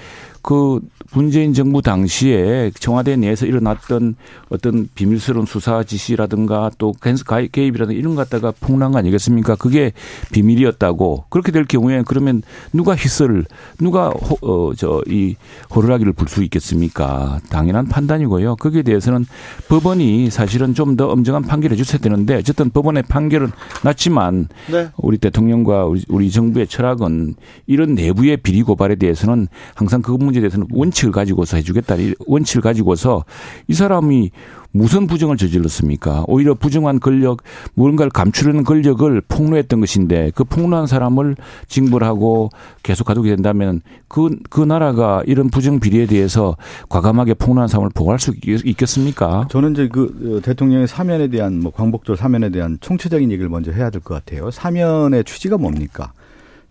그 문재인 정부 당시에 청와대 내에서 일어났던 어떤 비밀스러운 수사 지시라든가 또 개입이라든가 이런 것 갖다가 폭로한 거 아니겠습니까? 그게 비밀이었다고 그렇게 될 경우에 그러면 누가 희설을 누가 어 저 이 호루라기를 불 수 있겠습니까? 당연한 판단이고요. 거기에 대해서는 법원이 사실은 좀 더 엄정한 판결을 해줬어야 되는데 어쨌든 법원의 판결은 났지만 네. 우리 대통령과 우리, 우리 정부의 철학은 이런 내부의 비리 고발에 대해서는 항상 그 문제 에 대해서는 원칙을 가지고서 해주겠다. 원칙을 가지고서 이 사람이 무슨 부정을 저질렀습니까? 오히려 부정한 권력, 무언가를 감추려는 권력을 폭로했던 것인데 그 폭로한 사람을 징벌하고 계속 가두게 된다면 그, 그 나라가 이런 부정 비리에 대해서 과감하게 폭로한 사람을 보호할 수 있겠습니까? 저는 이제 그 어, 대통령의 사면에 대한 뭐 광복절 사면에 대한 총체적인 얘기를 먼저 해야 될 것 같아요. 사면의 취지가 뭡니까?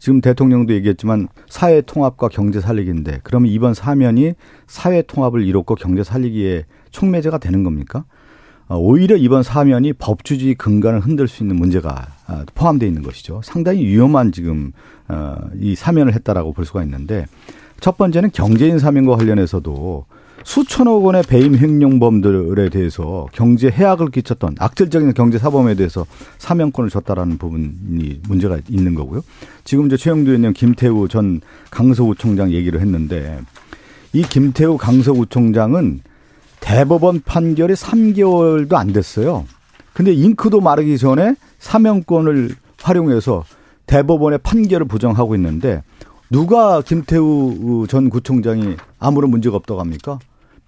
지금 대통령도 얘기했지만 사회 통합과 경제 살리기인데 그러면 이번 사면이 사회 통합을 이뤘고 경제 살리기에 촉매제가 되는 겁니까? 어, 오히려 이번 사면이 법주주의 근간을 흔들 수 있는 문제가 아, 포함되어 있는 것이죠. 상당히 위험한 지금 어, 이 사면을 했다라고 볼 수가 있는데 첫 번째는 경제인 사면과 관련해서도 수천억 원의 배임 횡령범들에 대해서 경제 해악을 끼쳤던 악질적인 경제 사범에 대해서 사면권을 줬다라는 부분이 문제가 있는 거고요. 지금 이제 최영두 의원님 김태우 전 강서구청장 얘기를 했는데 이 김태우 강서구청장은 대법원 판결이 3개월도 안 됐어요. 근데 잉크도 마르기 전에 사면권을 활용해서 대법원의 판결을 부정하고 있는데 누가 김태우 전 구청장이 아무런 문제가 없다고 합니까?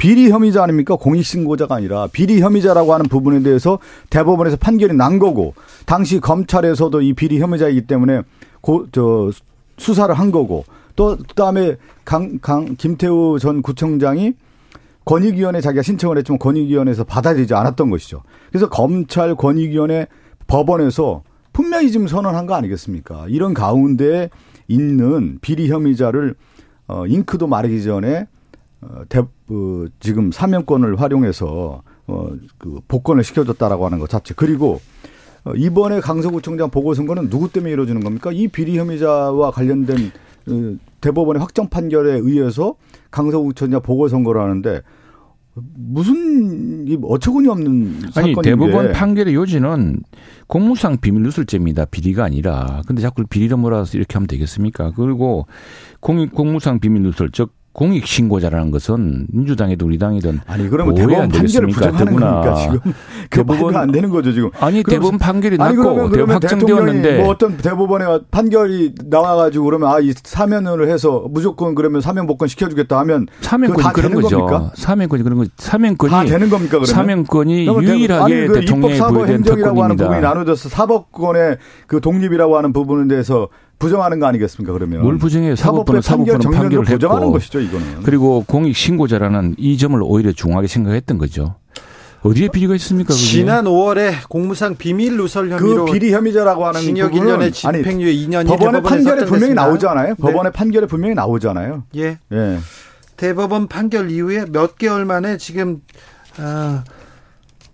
비리 혐의자 아닙니까? 공익신고자가 아니라 비리 혐의자라고 하는 부분에 대해서 대법원에서 판결이 난 거고 당시 검찰에서도 이 비리 혐의자이기 때문에 고, 저, 수사를 한 거고 또 그다음에 강, 강, 김태우 전 구청장이 권익위원회 자기가 신청을 했지만 권익위원회에서 받아들이지 않았던 것이죠. 그래서 검찰 권익위원회 법원에서 분명히 지금 선언한 거 아니겠습니까? 이런 가운데 있는 비리 혐의자를 어, 잉크도 마르기 전에 어, 대, 그, 지금 사면권을 활용해서 어, 그 복권을 시켜줬다라고 하는 것 자체. 그리고 어, 이번에 강서구청장 보궐선거는 누구 때문에 이루어지는 겁니까? 이 비리 혐의자와 관련된 어, 대법원의 확정 판결에 의해서 강서구청장 보궐선거를 하는데 무슨 어처구니 없는 아니 대법원 판결의 요지는 공무상 비밀 누설죄입니다. 비리가 아니라. 근데 자꾸 비리로 몰아서 이렇게 하면 되겠습니까? 그리고 공익 공무상 비밀 누설 즉 공익 신고자라는 것은 민주당이든 우리 당이든 아니 그러면 대법원 판결을 부정하는 거니까? 지금 대법원 안 되는 거죠 지금. 아니 대법원 판결이 났고 그러면, 그러면 확정되었는데 뭐 어떤 대법원의 판결이 나와가지고 그러면 아 이 사면을 해서 무조건 그러면 사면 복권 시켜주겠다 하면 사면권이 그런 거죠. 겁니까? 사면권이 그런 거 사면권이 다 되는 겁니까 그러면? 사면권이 유일하게 아니, 그 대통령에 부여된 특권입니다. 하는 부분이 나눠져서 사법권의 그 독립이라고 하는 부분에 대해서 부정하는 거 아니겠습니까 그러면 뭘 부정해요 사법부는 사법부는 판결을 부정하는 것이죠 이거는 그리고 공익 신고자라는 이 점을 오히려 중하게 생각했던 거죠. 어디에 비리가 있습니까? 그게? 지난 5월에 공무상 비밀 누설 그 혐의로 그 비리 혐의자라고 하는 징역 1년에 집행유예 2년이 법원의 판결에 분명히 나오잖아요. 네. 법원의 판결에 분명히 나오잖아요. 예. 예. 대법원 판결 이후에 몇 개월 만에 지금 어,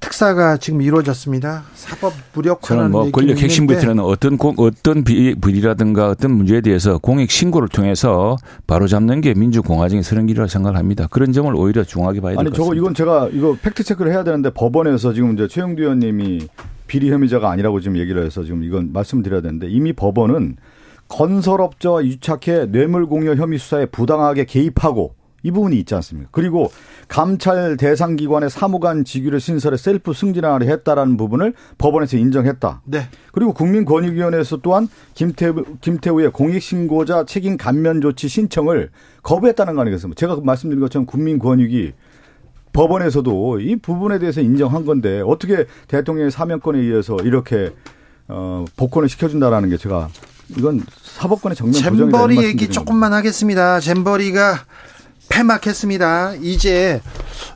특사가 지금 이루어졌습니다. 사법 무력화는 저는 뭐 권력 핵심부터는 어떤 공, 어떤 비, 비리라든가 어떤 문제에 대해서 공익 신고를 통해서 바로 잡는 게 민주공화정의 서른 길이라고 생각을 합니다. 그런 점을 오히려 중하게 봐야 될 것 같습니다. 아니 저거 이건 제가 이거 팩트 체크를 해야 되는데 법원에서 지금 이제 최형두 의원님이 비리 혐의자가 아니라고 지금 얘기를 해서 지금 이건 말씀드려야 되는데 이미 법원은 건설업자와 유착해 뇌물공여 혐의 수사에 부당하게 개입하고 이 부분이 있지 않습니까? 그리고 감찰 대상 기관의 사무관 직위를 신설해 셀프 승진하려 했다라는 부분을 법원에서 인정했다. 네. 그리고 국민권익위원회에서 또한 김태우, 김태우의 공익신고자 책임 감면 조치 신청을 거부했다는 거 아니겠습니까? 제가 말씀드린 것처럼 국민권익위 법원에서도 이 부분에 대해서 인정한 건데 어떻게 대통령의 사명권에 의해서 이렇게 어, 복권을 시켜준다라는 게 제가 이건 사법권의 정면 잼버리 얘기 조금만 하겠습니다. 잼버리가 폐막했습니다. 이제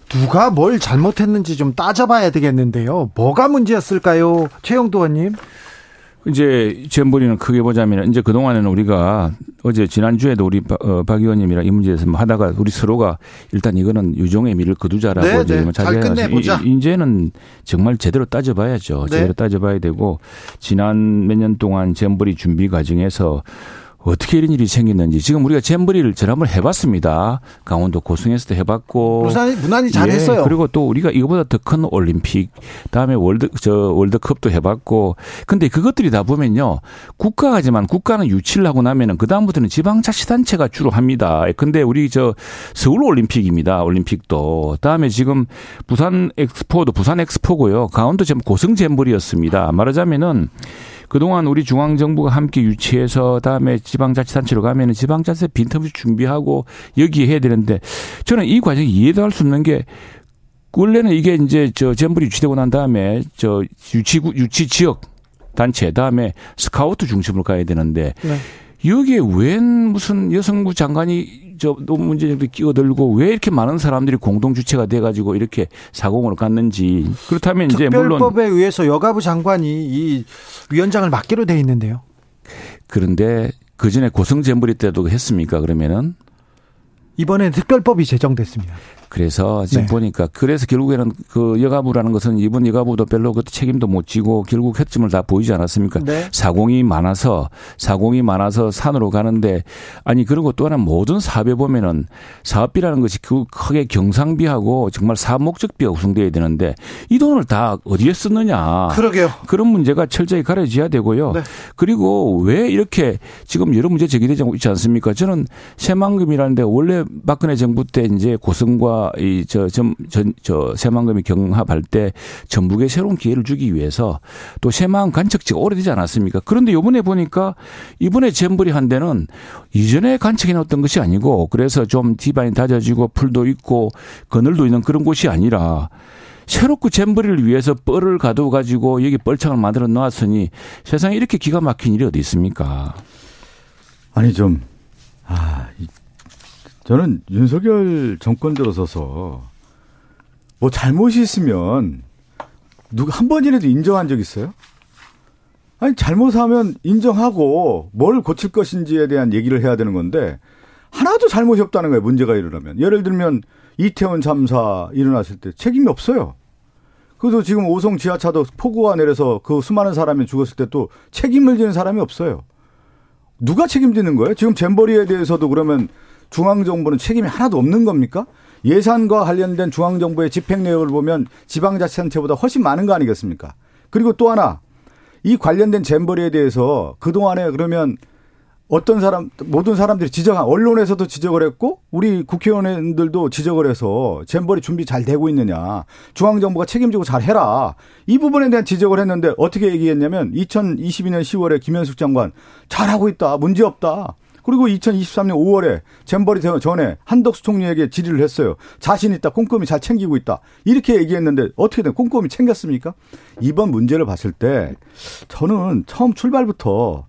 누가 뭘 잘못했는지 좀 따져봐야 되겠는데요. 뭐가 문제였을까요? 최영도 의원님. 이제 잼버리는 크게 보자면 이제 그동안에는 우리가 어제 지난주에도 우리 어, 박 의원님이랑 이 문제에서 뭐 하다가 우리 서로가 일단 이거는 유종의 미를 거두자라고 네, 이제 네. 자제해서 이제는 정말 제대로 따져봐야죠. 네. 제대로 따져봐야 되고 지난 몇 년 동안 잼버리 준비 과정에서 어떻게 이런 일이 생겼는지 지금 우리가 잼버리를 전 한번 해봤습니다. 강원도 고성에서도 해봤고 무난히, 무난히 잘했어요. 예, 그리고 또 우리가 이거보다 더 큰 올림픽 다음에 월드 저 월드컵도 해봤고 근데 그것들이 다 보면요 국가가지만 국가는 유치를 하고 나면은 그 다음부터는 지방자치단체가 주로 합니다. 근데 우리 저 서울 올림픽입니다. 올림픽도 다음에 지금 부산 엑스포도 부산 엑스포고요. 강원도 고성 잼버리였습니다. 말하자면은. 그동안 우리 중앙정부가 함께 유치해서 다음에 지방자치단체로 가면은 지방자치 빈틈없이 준비하고 여기에 해야 되는데 저는 이 과정이 이해도 할 수 없는 게 원래는 이게 이제 저 잼블이 유치되고 난 다음에 저 유치구 유치 지역 단체 다음에 스카우트 중심으로 가야 되는데 네. 여기에 웬 무슨 여성부 장관이 저 너무 문제 정도 끼어들고 왜 이렇게 많은 사람들이 공동 주체가 돼 가지고 이렇게 사공으로 갔는지 그렇다면 이제 물론 특별법에 의해서 여가부 장관이 이 위원장을 맡기로 돼 있는데요. 그런데 그 전에 고성잼부리 때도 했습니까 그러면은 이번에 특별법이 제정됐습니다. 그래서 지금 네. 보니까 그래서 결국에는 그 여가부라는 것은 이번 여가부도 별로 그 책임도 못 지고 결국 혜점을 다 보이지 않았습니까? 네. 사공이 많아서 사공이 많아서 산으로 가는데 아니 그리고 또 하나 모든 사업에 보면은 사업비라는 것이 그 크게 경상비하고 정말 사업 목적비가 구성돼야 되는데 이 돈을 다 어디에 쓰느냐? 그러게요. 그런 문제가 철저히 가려져야 되고요. 네. 그리고 왜 이렇게 지금 여러 문제 제기되지 있지 않습니까? 저는 새만금이라는데 원래 박근혜 정부 때 이제 고성과 이저전저 새만금이 경합할 때 전북에 새로운 기회를 주기 위해서 또 새마을 관측지가 오래되지 않았습니까? 그런데 요번에 보니까 이번에 잼버리 한 데는 이전에 관측해 놨던 것이 아니고 그래서 좀 디바인 다져지고 풀도 있고 그늘도 있는 그런 곳이 아니라 새롭고 잼버리를 위해서 뻘을 가둬 가지고 여기 뻘창을 만들어 놓았으니 세상에 이렇게 기가 막힌 일이 어디 있습니까? 아니 좀 아, 저는 윤석열 정권 들어서서 뭐 잘못이 있으면 누가 한 번이라도 인정한 적 있어요? 아니 잘못하면 인정하고 뭘 고칠 것인지에 대한 얘기를 해야 되는 건데 하나도 잘못이 없다는 거예요. 문제가 일어나면 예를 들면 이태원 참사 일어났을 때 책임이 없어요. 그래서 지금 오송 지하차도 폭우가 내려서 그 수많은 사람이 죽었을 때 또 책임을 지는 사람이 없어요. 누가 책임지는 거예요? 지금 잼버리에 대해서도 그러면 중앙정부는 책임이 하나도 없는 겁니까? 예산과 관련된 중앙정부의 집행 내역을 보면 지방자치단체보다 훨씬 많은 거 아니겠습니까? 그리고 또 하나 이 관련된 잼버리에 대해서 그동안에 그러면 어떤 사람 모든 사람들이 지적한 언론에서도 지적을 했고 우리 국회의원들도 지적을 해서 잼버리 준비 잘 되고 있느냐 중앙정부가 책임지고 잘 해라 이 부분에 대한 지적을 했는데 어떻게 얘기했냐면 2022년 10월에 김현숙 장관 잘하고 있다 문제 없다 그리고 2023년 5월에 잼버리 전에 한덕수 총리에게 질의를 했어요. 자신 있다. 꼼꼼히 잘 챙기고 있다. 이렇게 얘기했는데 어떻게 된 꼼꼼히 챙겼습니까? 이번 문제를 봤을 때 저는 처음 출발부터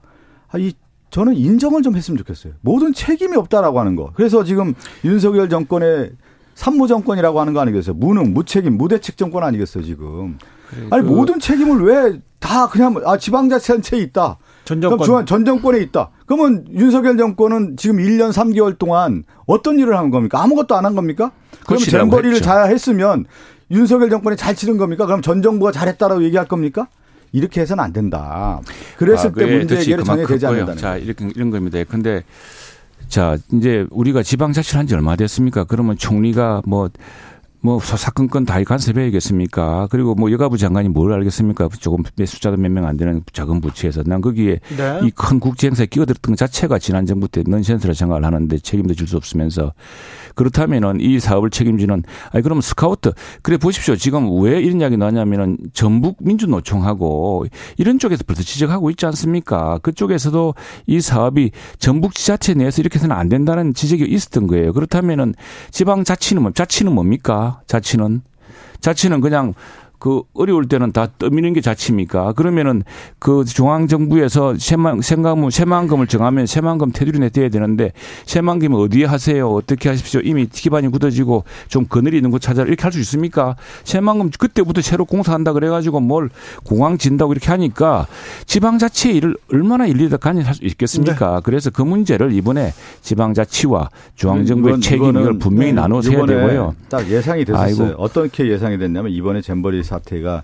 아, 이 저는 인정을 좀 했으면 좋겠어요. 모든 책임이 없다라고 하는 거. 그래서 지금 윤석열 정권의 산무 정권이라고 하는 거 아니겠어요? 무능, 무책임, 무대책 정권 아니겠어요, 지금. 아니 그... 모든 책임을 왜 다 그냥 아 지방자치단체에 있다. 전 정권 중앙 전 정권에 있다. 그러면 윤석열 정권은 지금 1년 3개월 동안 어떤 일을 한 겁니까? 아무것도 안 한 겁니까? 그럼 잼버리를 잘 했으면 윤석열 정권이 잘 치른 겁니까? 그럼 전 정부가 잘했다라고 얘기할 겁니까? 이렇게 해서는 안 된다. 그랬을 아, 때 문제 해결이 전혀 되지 않는다. 자, 이렇게 이런 겁니다. 근데 자, 이제 우리가 지방 자치를 한 지 얼마 됐습니까? 그러면 총리가 뭐 뭐 사건건 다 간섭해야겠습니까? 그리고 뭐 여가부 장관이 뭘 알겠습니까? 조금 숫자도 몇 명 안 되는 작은 부처에서 난 거기에 네. 이큰 국제 행사에 끼어들었던 것 자체가 지난 정부 때 넌센스라 생각을 하는데 책임도 질 수 없으면서 그렇다면은 이 사업을 책임지는 아니 그러면 스카우트 그래 보십시오. 지금 왜 이런 이야기 나냐면은 전북 민주노총하고 이런 쪽에서 벌써 지적하고 있지 않습니까? 그쪽에서도 이 사업이 전북 지자체 내에서 이렇게 해서는 안 된다는 지적이 있었던 거예요. 그렇다면은 지방 자치는 뭐 자치는 뭡니까? 자치는? 자치는 그냥 그 어려울 때는 다 떠미는 게 자치입니까? 그러면은 그 중앙 정부에서 새만 생각무 새만금을 정하면 새만금 테두리 내둬야 되는데 새만금을 어디에 하세요? 어떻게 하십시오? 이미 기반이 굳어지고 좀 그늘이 있는 곳 찾아라 이렇게 할 수 있습니까? 새만금 그때부터 새로 공사한다 그래가지고 뭘 공항 진다고 이렇게 하니까 지방자치의 일을 얼마나 일일이 간섭할 수 있겠습니까? 네. 그래서 그 문제를 이번에 지방자치와 중앙정부의 책임을 분명히 네, 나눠서 해야 되고요. 딱 예상이 됐었어요. 아이고. 어떻게 예상이 됐냐면 이번에 잼버리 사태가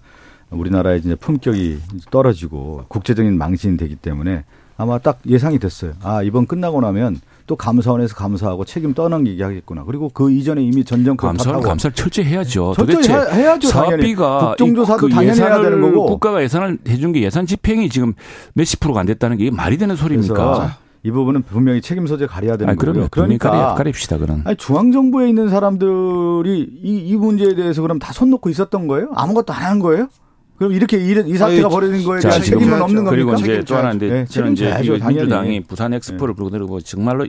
우리나라의 이제 품격이 떨어지고 국제적인 망신이 되기 때문에 아마 딱 예상이 됐어요. 아, 이번 끝나고 나면 또 감사원에서 감사하고 책임 떠넘기게 하겠구나. 그리고 그 이전에 이미 전 정권 감사원 감사를 철저히 해야죠. 철저히 해야죠. 사업비가 국정조사도 그 당연히 해야 되는 거고 국가가 예산을 해준 게 예산 집행이 지금 몇십 프로가 안 됐다는 게 말이 되는 소리입니까? 이 부분은 분명히 책임 소재 가려야 되는 거예요. 그러니까 가립시다 그럼. 아니, 중앙 정부에 있는 사람들이 이, 이 문제에 대해서 그럼 다 손 놓고 있었던 거예요? 아무것도 안 한 거예요? 그럼 이렇게 이, 이 사태가 벌어진 거에 대한 책임은 없는 겁니까? 그리고 이제 또 하나인데 네, 저는 이제 민주당이 부산 엑스포를 네. 부르고 내고 정말로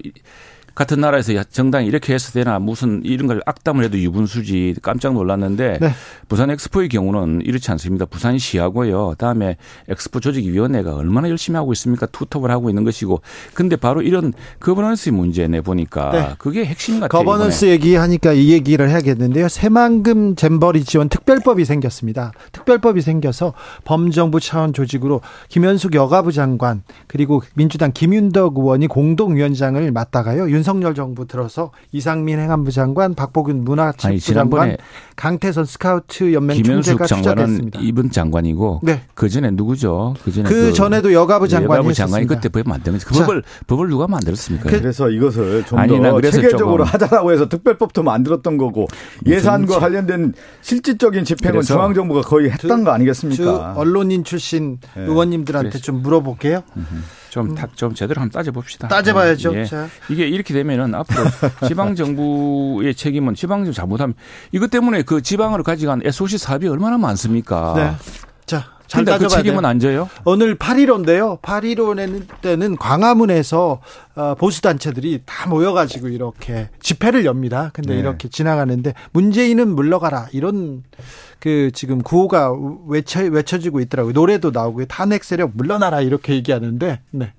같은 나라에서 정당이 이렇게 해서 되나 무슨 이런 걸 악담을 해도 유분수지 깜짝 놀랐는데 네. 부산 엑스포의 경우는 이렇지 않습니다. 부산시하고요. 다음에 엑스포 조직위원회가 얼마나 열심히 하고 있습니까? 투톱을 하고 있는 것이고. 근데 바로 이런 거버넌스 문제 내 보니까 네. 그게 핵심 같아요. 거버넌스 얘기하니까 이 얘기를 해야겠는데요. 새만금 잼버리 지원 특별법이 생겼습니다. 특별법이 생겨서 범정부 차원 조직으로 김현숙 여가부 장관 그리고 민주당 김윤덕 의원이 공동위원장을 맡다가요. 윤석열 정부 들어서 이상민 행안부 장관, 박보균 문화체육부 장관, 강태선 스카우트 연맹 총재가 추천됐습니다. 이분 장관이고 네. 그 전에 누구죠? 그 전에 그, 그 전에도 여가부 장관이 여가부 장관이 그때 법 만든 거죠. 그 법을 법을 누가 만들었습니까? 그, 래서 이것을 좀 더 체계적으로 하자라고 해서 특별법도 만들었던 거고 예산과 관련된 실질적인 집행은 중앙 정부가 거의 했던 거 아니겠습니까? 언론인 출신 네. 의원님들한테 그래서. 좀 물어볼게요. 좀, 음. 좀 제대로 한번 따져봅시다. 따져봐야죠. 예. 이게 이렇게 되면은 앞으로 지방정부의 책임은 지방정부 잘못하면 이것 때문에 그 지방으로 가져간 SOC 사업이 얼마나 많습니까? 네. 자, 잘 근데 그 책임은 안 져요? 오늘 8.15인데요. 8.15 때는 광화문에서 어, 보수단체들이 다 모여가지고 이렇게 집회를 엽니다. 근데 네. 이렇게 지나가는데 문재인은 물러가라. 이런 그 지금 구호가 외쳐, 외쳐지고 있더라고요. 노래도 나오고 탄핵 세력 물러나라 이렇게 얘기하는데 네.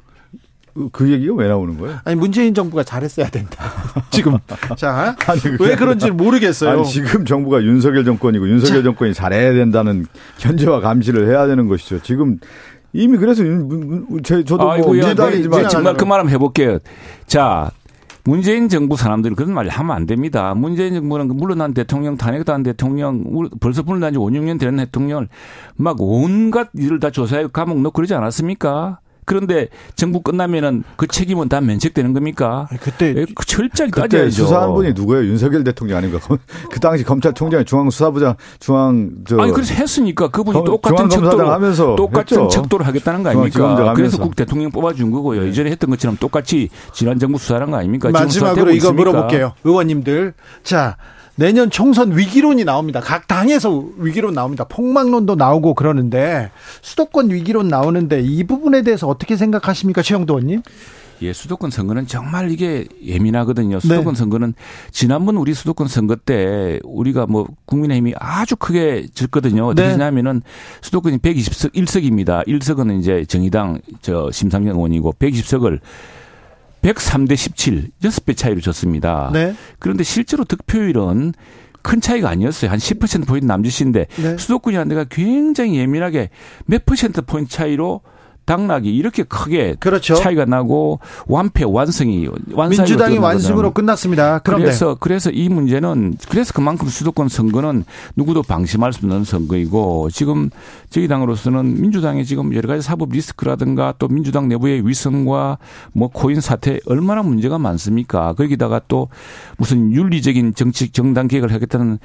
그 얘기가 왜 나오는 거예요? 아니 문재인 정부가 잘했어야 된다. 지금 자 왜 그런지 모르겠어요. 아니, 지금 정부가 윤석열 정권이고 윤석열 자. 정권이 잘해야 된다는 견제와 감시를 해야 되는 것이죠. 지금 이미 그래서 제 저도 뭐 민주당이지만 정말 그말 한번 해볼게요. 자 문재인 정부 사람들이 그런 말 하면 안 됩니다. 문재인 정부는 그 물러난 대통령, 탄핵한 대통령, 벌써 물러난 지 5, 6년 되는 대통령을 막 온갖 일을 다 조사해 감옥 넣고 그러지 않았습니까? 그런데 정부 끝나면은 그 책임은 다 면책되는 겁니까? 아니, 그때 예, 그 철저히 따져야죠. 수사한 분이 누구예요? 윤석열 대통령 아닌가? 그 당시 검찰총장이 중앙수사부장 중앙 저 아니 그래서 했으니까 그분이 똑같은 척도를 하면서 똑같은 했죠. 척도를 하겠다는 거 아닙니까? 그래서 국 대통령 뽑아준 거고요. 네. 이전에 했던 것처럼 똑같이 지난 정부 수사한 거 아닙니까? 마지막으로 이거 있습니까? 물어볼게요. 의원님들 자 내년 총선 위기론이 나옵니다. 각 당에서 위기론 나옵니다. 폭망론도 나오고 그러는데 수도권 위기론 나오는데 이 부분에 대해서 어떻게 생각하십니까, 최영도 의원님? 예, 수도권 선거는 정말 이게 예민하거든요. 수도권 네. 선거는 지난번 우리 수도권 선거 때 우리가 뭐 국민의힘이 아주 크게 졌거든요. 어떻게 네. 냐면은 수도권이 120석 1석입니다. 1석은 이제 정의당 저 심상정 의원이고 120석을 103대 17, 6배 차이로 졌습니다. 네. 그런데 실제로 득표율은 큰 차이가 아니었어요. 한 10% 포인트 남짓인데 네. 수도권이라는 데가 굉장히 예민하게 몇 퍼센트 포인트 차이로 당락이 이렇게 크게 그렇죠. 차이가 나고 완패 완성이 민주당이 완승으로 끝났습니다. 그런데. 그래서 그래서 이 문제는 그래서 그만큼 수도권 선거는 누구도 방심할 수 없는 선거이고 지금 저희 당으로서는 민주당이 지금 여러 가지 사법 리스크라든가 또 민주당 내부의 위선과 뭐 코인 사태 얼마나 문제가 많습니까? 거기다가 또 무슨 윤리적인 정치 정당 개혁을 하겠다는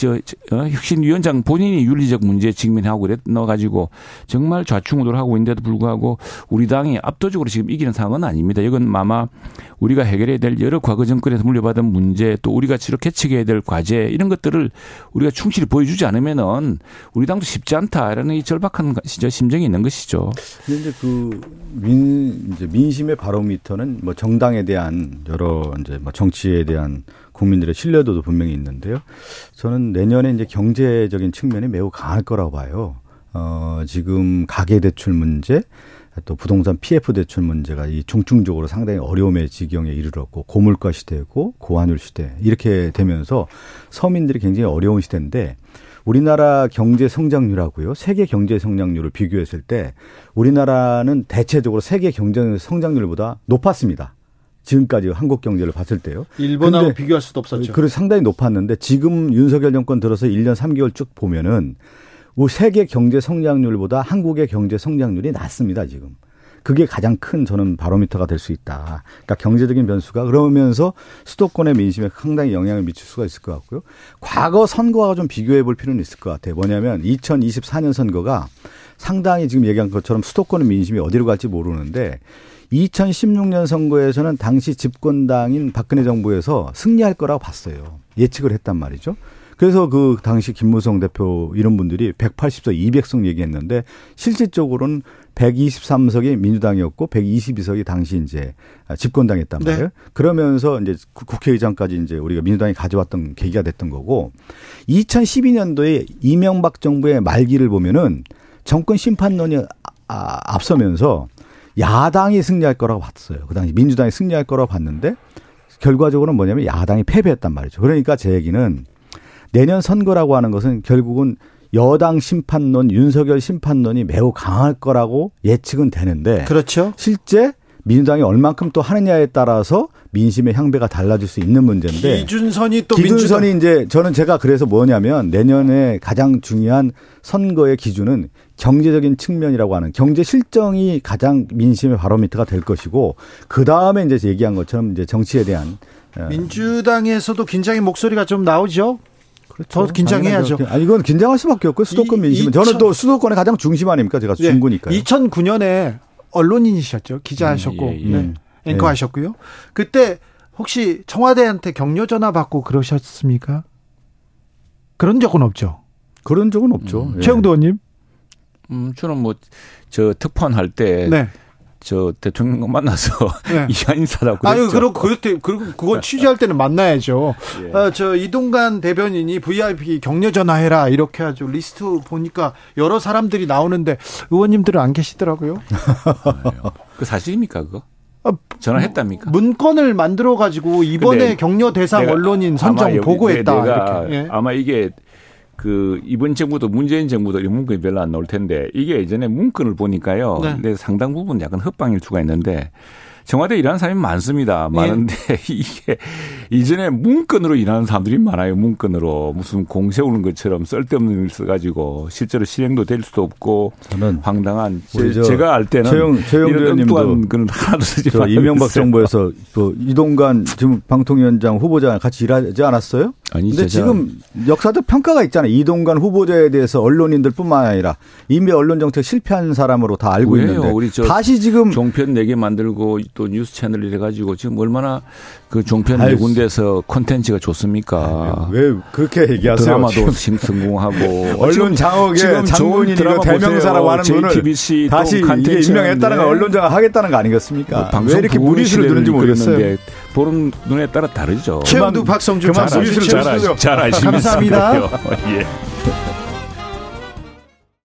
저, 어, 혁신위원장 본인이 윤리적 문제에 직면하고 그랬나가지고 정말 좌충우돌 하고 있는데도 불구하고 우리 당이 압도적으로 지금 이기는 상황은 아닙니다. 이건 아마 우리가 해결해야 될 여러 과거 정권에서 물려받은 문제 또 우리가 치료 개척해야 될 과제 이런 것들을 우리가 충실히 보여주지 않으면은 우리 당도 쉽지 않다라는 이 절박한 심정이 있는 것이죠. 이제 그 민, 이제 민심의 바로미터는 뭐 정당에 대한 여러 이제 뭐 정치에 대한 국민들의 신뢰도도 분명히 있는데요. 저는 내년에 이제 경제적인 측면이 매우 강할 거라고 봐요. 어, 지금 가계대출 문제, 또 부동산 PF 대출 문제가 이 중증적으로 상당히 어려움의 지경에 이르렀고 고물가 시대고 고환율 시대 이렇게 되면서 서민들이 굉장히 어려운 시대인데 우리나라 경제 성장률하고요 세계 경제 성장률을 비교했을 때 우리나라는 대체적으로 세계 경제 성장률보다 높았습니다. 지금까지 한국 경제를 봤을 때요. 일본하고 비교할 수도 없었죠. 그래 상당히 높았는데 지금 윤석열 정권 들어서 1년 3개월 쭉 보면은 세계 경제 성장률보다 한국의 경제 성장률이 낮습니다, 지금. 그게 가장 큰 저는 바로미터가 될 수 있다. 그러니까 경제적인 변수가 그러면서 수도권의 민심에 상당히 영향을 미칠 수가 있을 것 같고요. 과거 선거와 좀 비교해 볼 필요는 있을 것 같아요. 뭐냐면 2024년 선거가 상당히 지금 얘기한 것처럼 수도권의 민심이 어디로 갈지 모르는데 2016년 선거에서는 당시 집권당인 박근혜 정부에서 승리할 거라고 봤어요. 예측을 했단 말이죠. 그래서 그 당시 김무성 대표 이런 분들이 180석, 200석 얘기했는데 실질적으로는 123석이 민주당이었고 122석이 당시 이제 집권당이었단 말이에요. 네. 그러면서 이제 국회의장까지 이제 우리가 민주당이 가져왔던 계기가 됐던 거고 2012년도에 이명박 정부의 말기를 보면은 정권 심판론이 아, 앞서면서 야당이 승리할 거라고 봤어요. 그 당시 민주당이 승리할 거라고 봤는데 결과적으로는 뭐냐면 야당이 패배했단 말이죠. 그러니까 제 얘기는 내년 선거라고 하는 것은 결국은 여당 심판론, 윤석열 심판론이 매우 강할 거라고 예측은 되는데 그렇죠. 실제 민주당이 얼만큼 또 하느냐에 따라서 민심의 향배가 달라질 수 있는 문제인데 기준선이 또 기준선이 민주당. 이제 저는 제가 그래서 뭐냐면 내년에 가장 중요한 선거의 기준은 경제적인 측면이라고 하는 경제 실정이 가장 민심의 바로미터가 될 것이고 그 다음에 이제 얘기한 것처럼 이제 정치에 대한 어, 민주당에서도 긴장의 목소리가 좀 나오죠. 그렇죠. 더 긴장해야죠. 아 이건 긴장할 수밖에 없고 수도권 민심은 저는 또 수도권의 가장 중심 아닙니까? 제가 네. 중구니까요. 2009년에 언론인이셨죠. 기자하셨고 음, 예, 예. 네. 앵커 하셨고요. 그때 혹시 청와대한테 격려 전화 받고 그러셨습니까? 그런 적은 없죠. 그런 적은 없죠. 음. 예. 최영도 의원님? 음, 저는 뭐, 저 특파원 할 때. 네. 저 대통령 만나서 네. 이한 인사라고 아유, 그리고 그때 그리고 그거 취재할 때는 만나야죠. 예. 어, 저 이동관 대변인이 VIP 격려 전화해라 이렇게 하죠. 리스트 보니까 여러 사람들이 나오는데 의원님들은 안 계시더라고요. 그 사실입니까 그거? 아, 전화했답니까? 문건을 만들어 가지고 이번에 격려 대상 언론인 선정 보고했다. 내가 예. 아마 이게 그 이번 정부도 문재인 정부도 이런 문건이 별로 안 나올 텐데 이게 예전에 문건을 보니까요. 네. 근데 상당 부분 약간 헛방일 수가 있는데 청와대 일하는 사람이 많습니다. 네. 많은데 네. 이게 이전에 문건으로 일하는 사람들이 많아요. 문건으로 무슨 공 세우는 것처럼 쓸데없는 일 써가지고 실제로 실행도 될 수도 없고 저는 황당한 제, 가알 때는 최영 최영 의원님도 그는 하나도 쓰지 저 이명박 정부에서 그 이동관 지금 방통위원장 후보자 같이 일하지 않았어요? 아니 근데 지금 역사적 평가가 있잖아요. 이동관 후보자에 대해서 언론인들뿐만 아니라 이미 언론 정책 실패한 사람으로 다 알고 왜요? 있는데 우리 다시 지금 종편 4개 만들고 또 뉴스 채널을 해가지고 지금 얼마나 그 종편 네 군데서 콘텐츠가 좋습니까? 왜 그렇게 얘기하세요? 드라마도 성공하고 언론 장악의 장본인이고 대명사라고 하는 분을 다시 이게 임명했다는 거 언론장악 하겠다는 거 아니겠습니까? 뭐 왜 이렇게 무리수를 두는지 모르겠어요. 보는 눈에 따라 다르죠. 최영두 박성주 그만 무리수를 잘, 잘 아시면서 감사합니다. 예.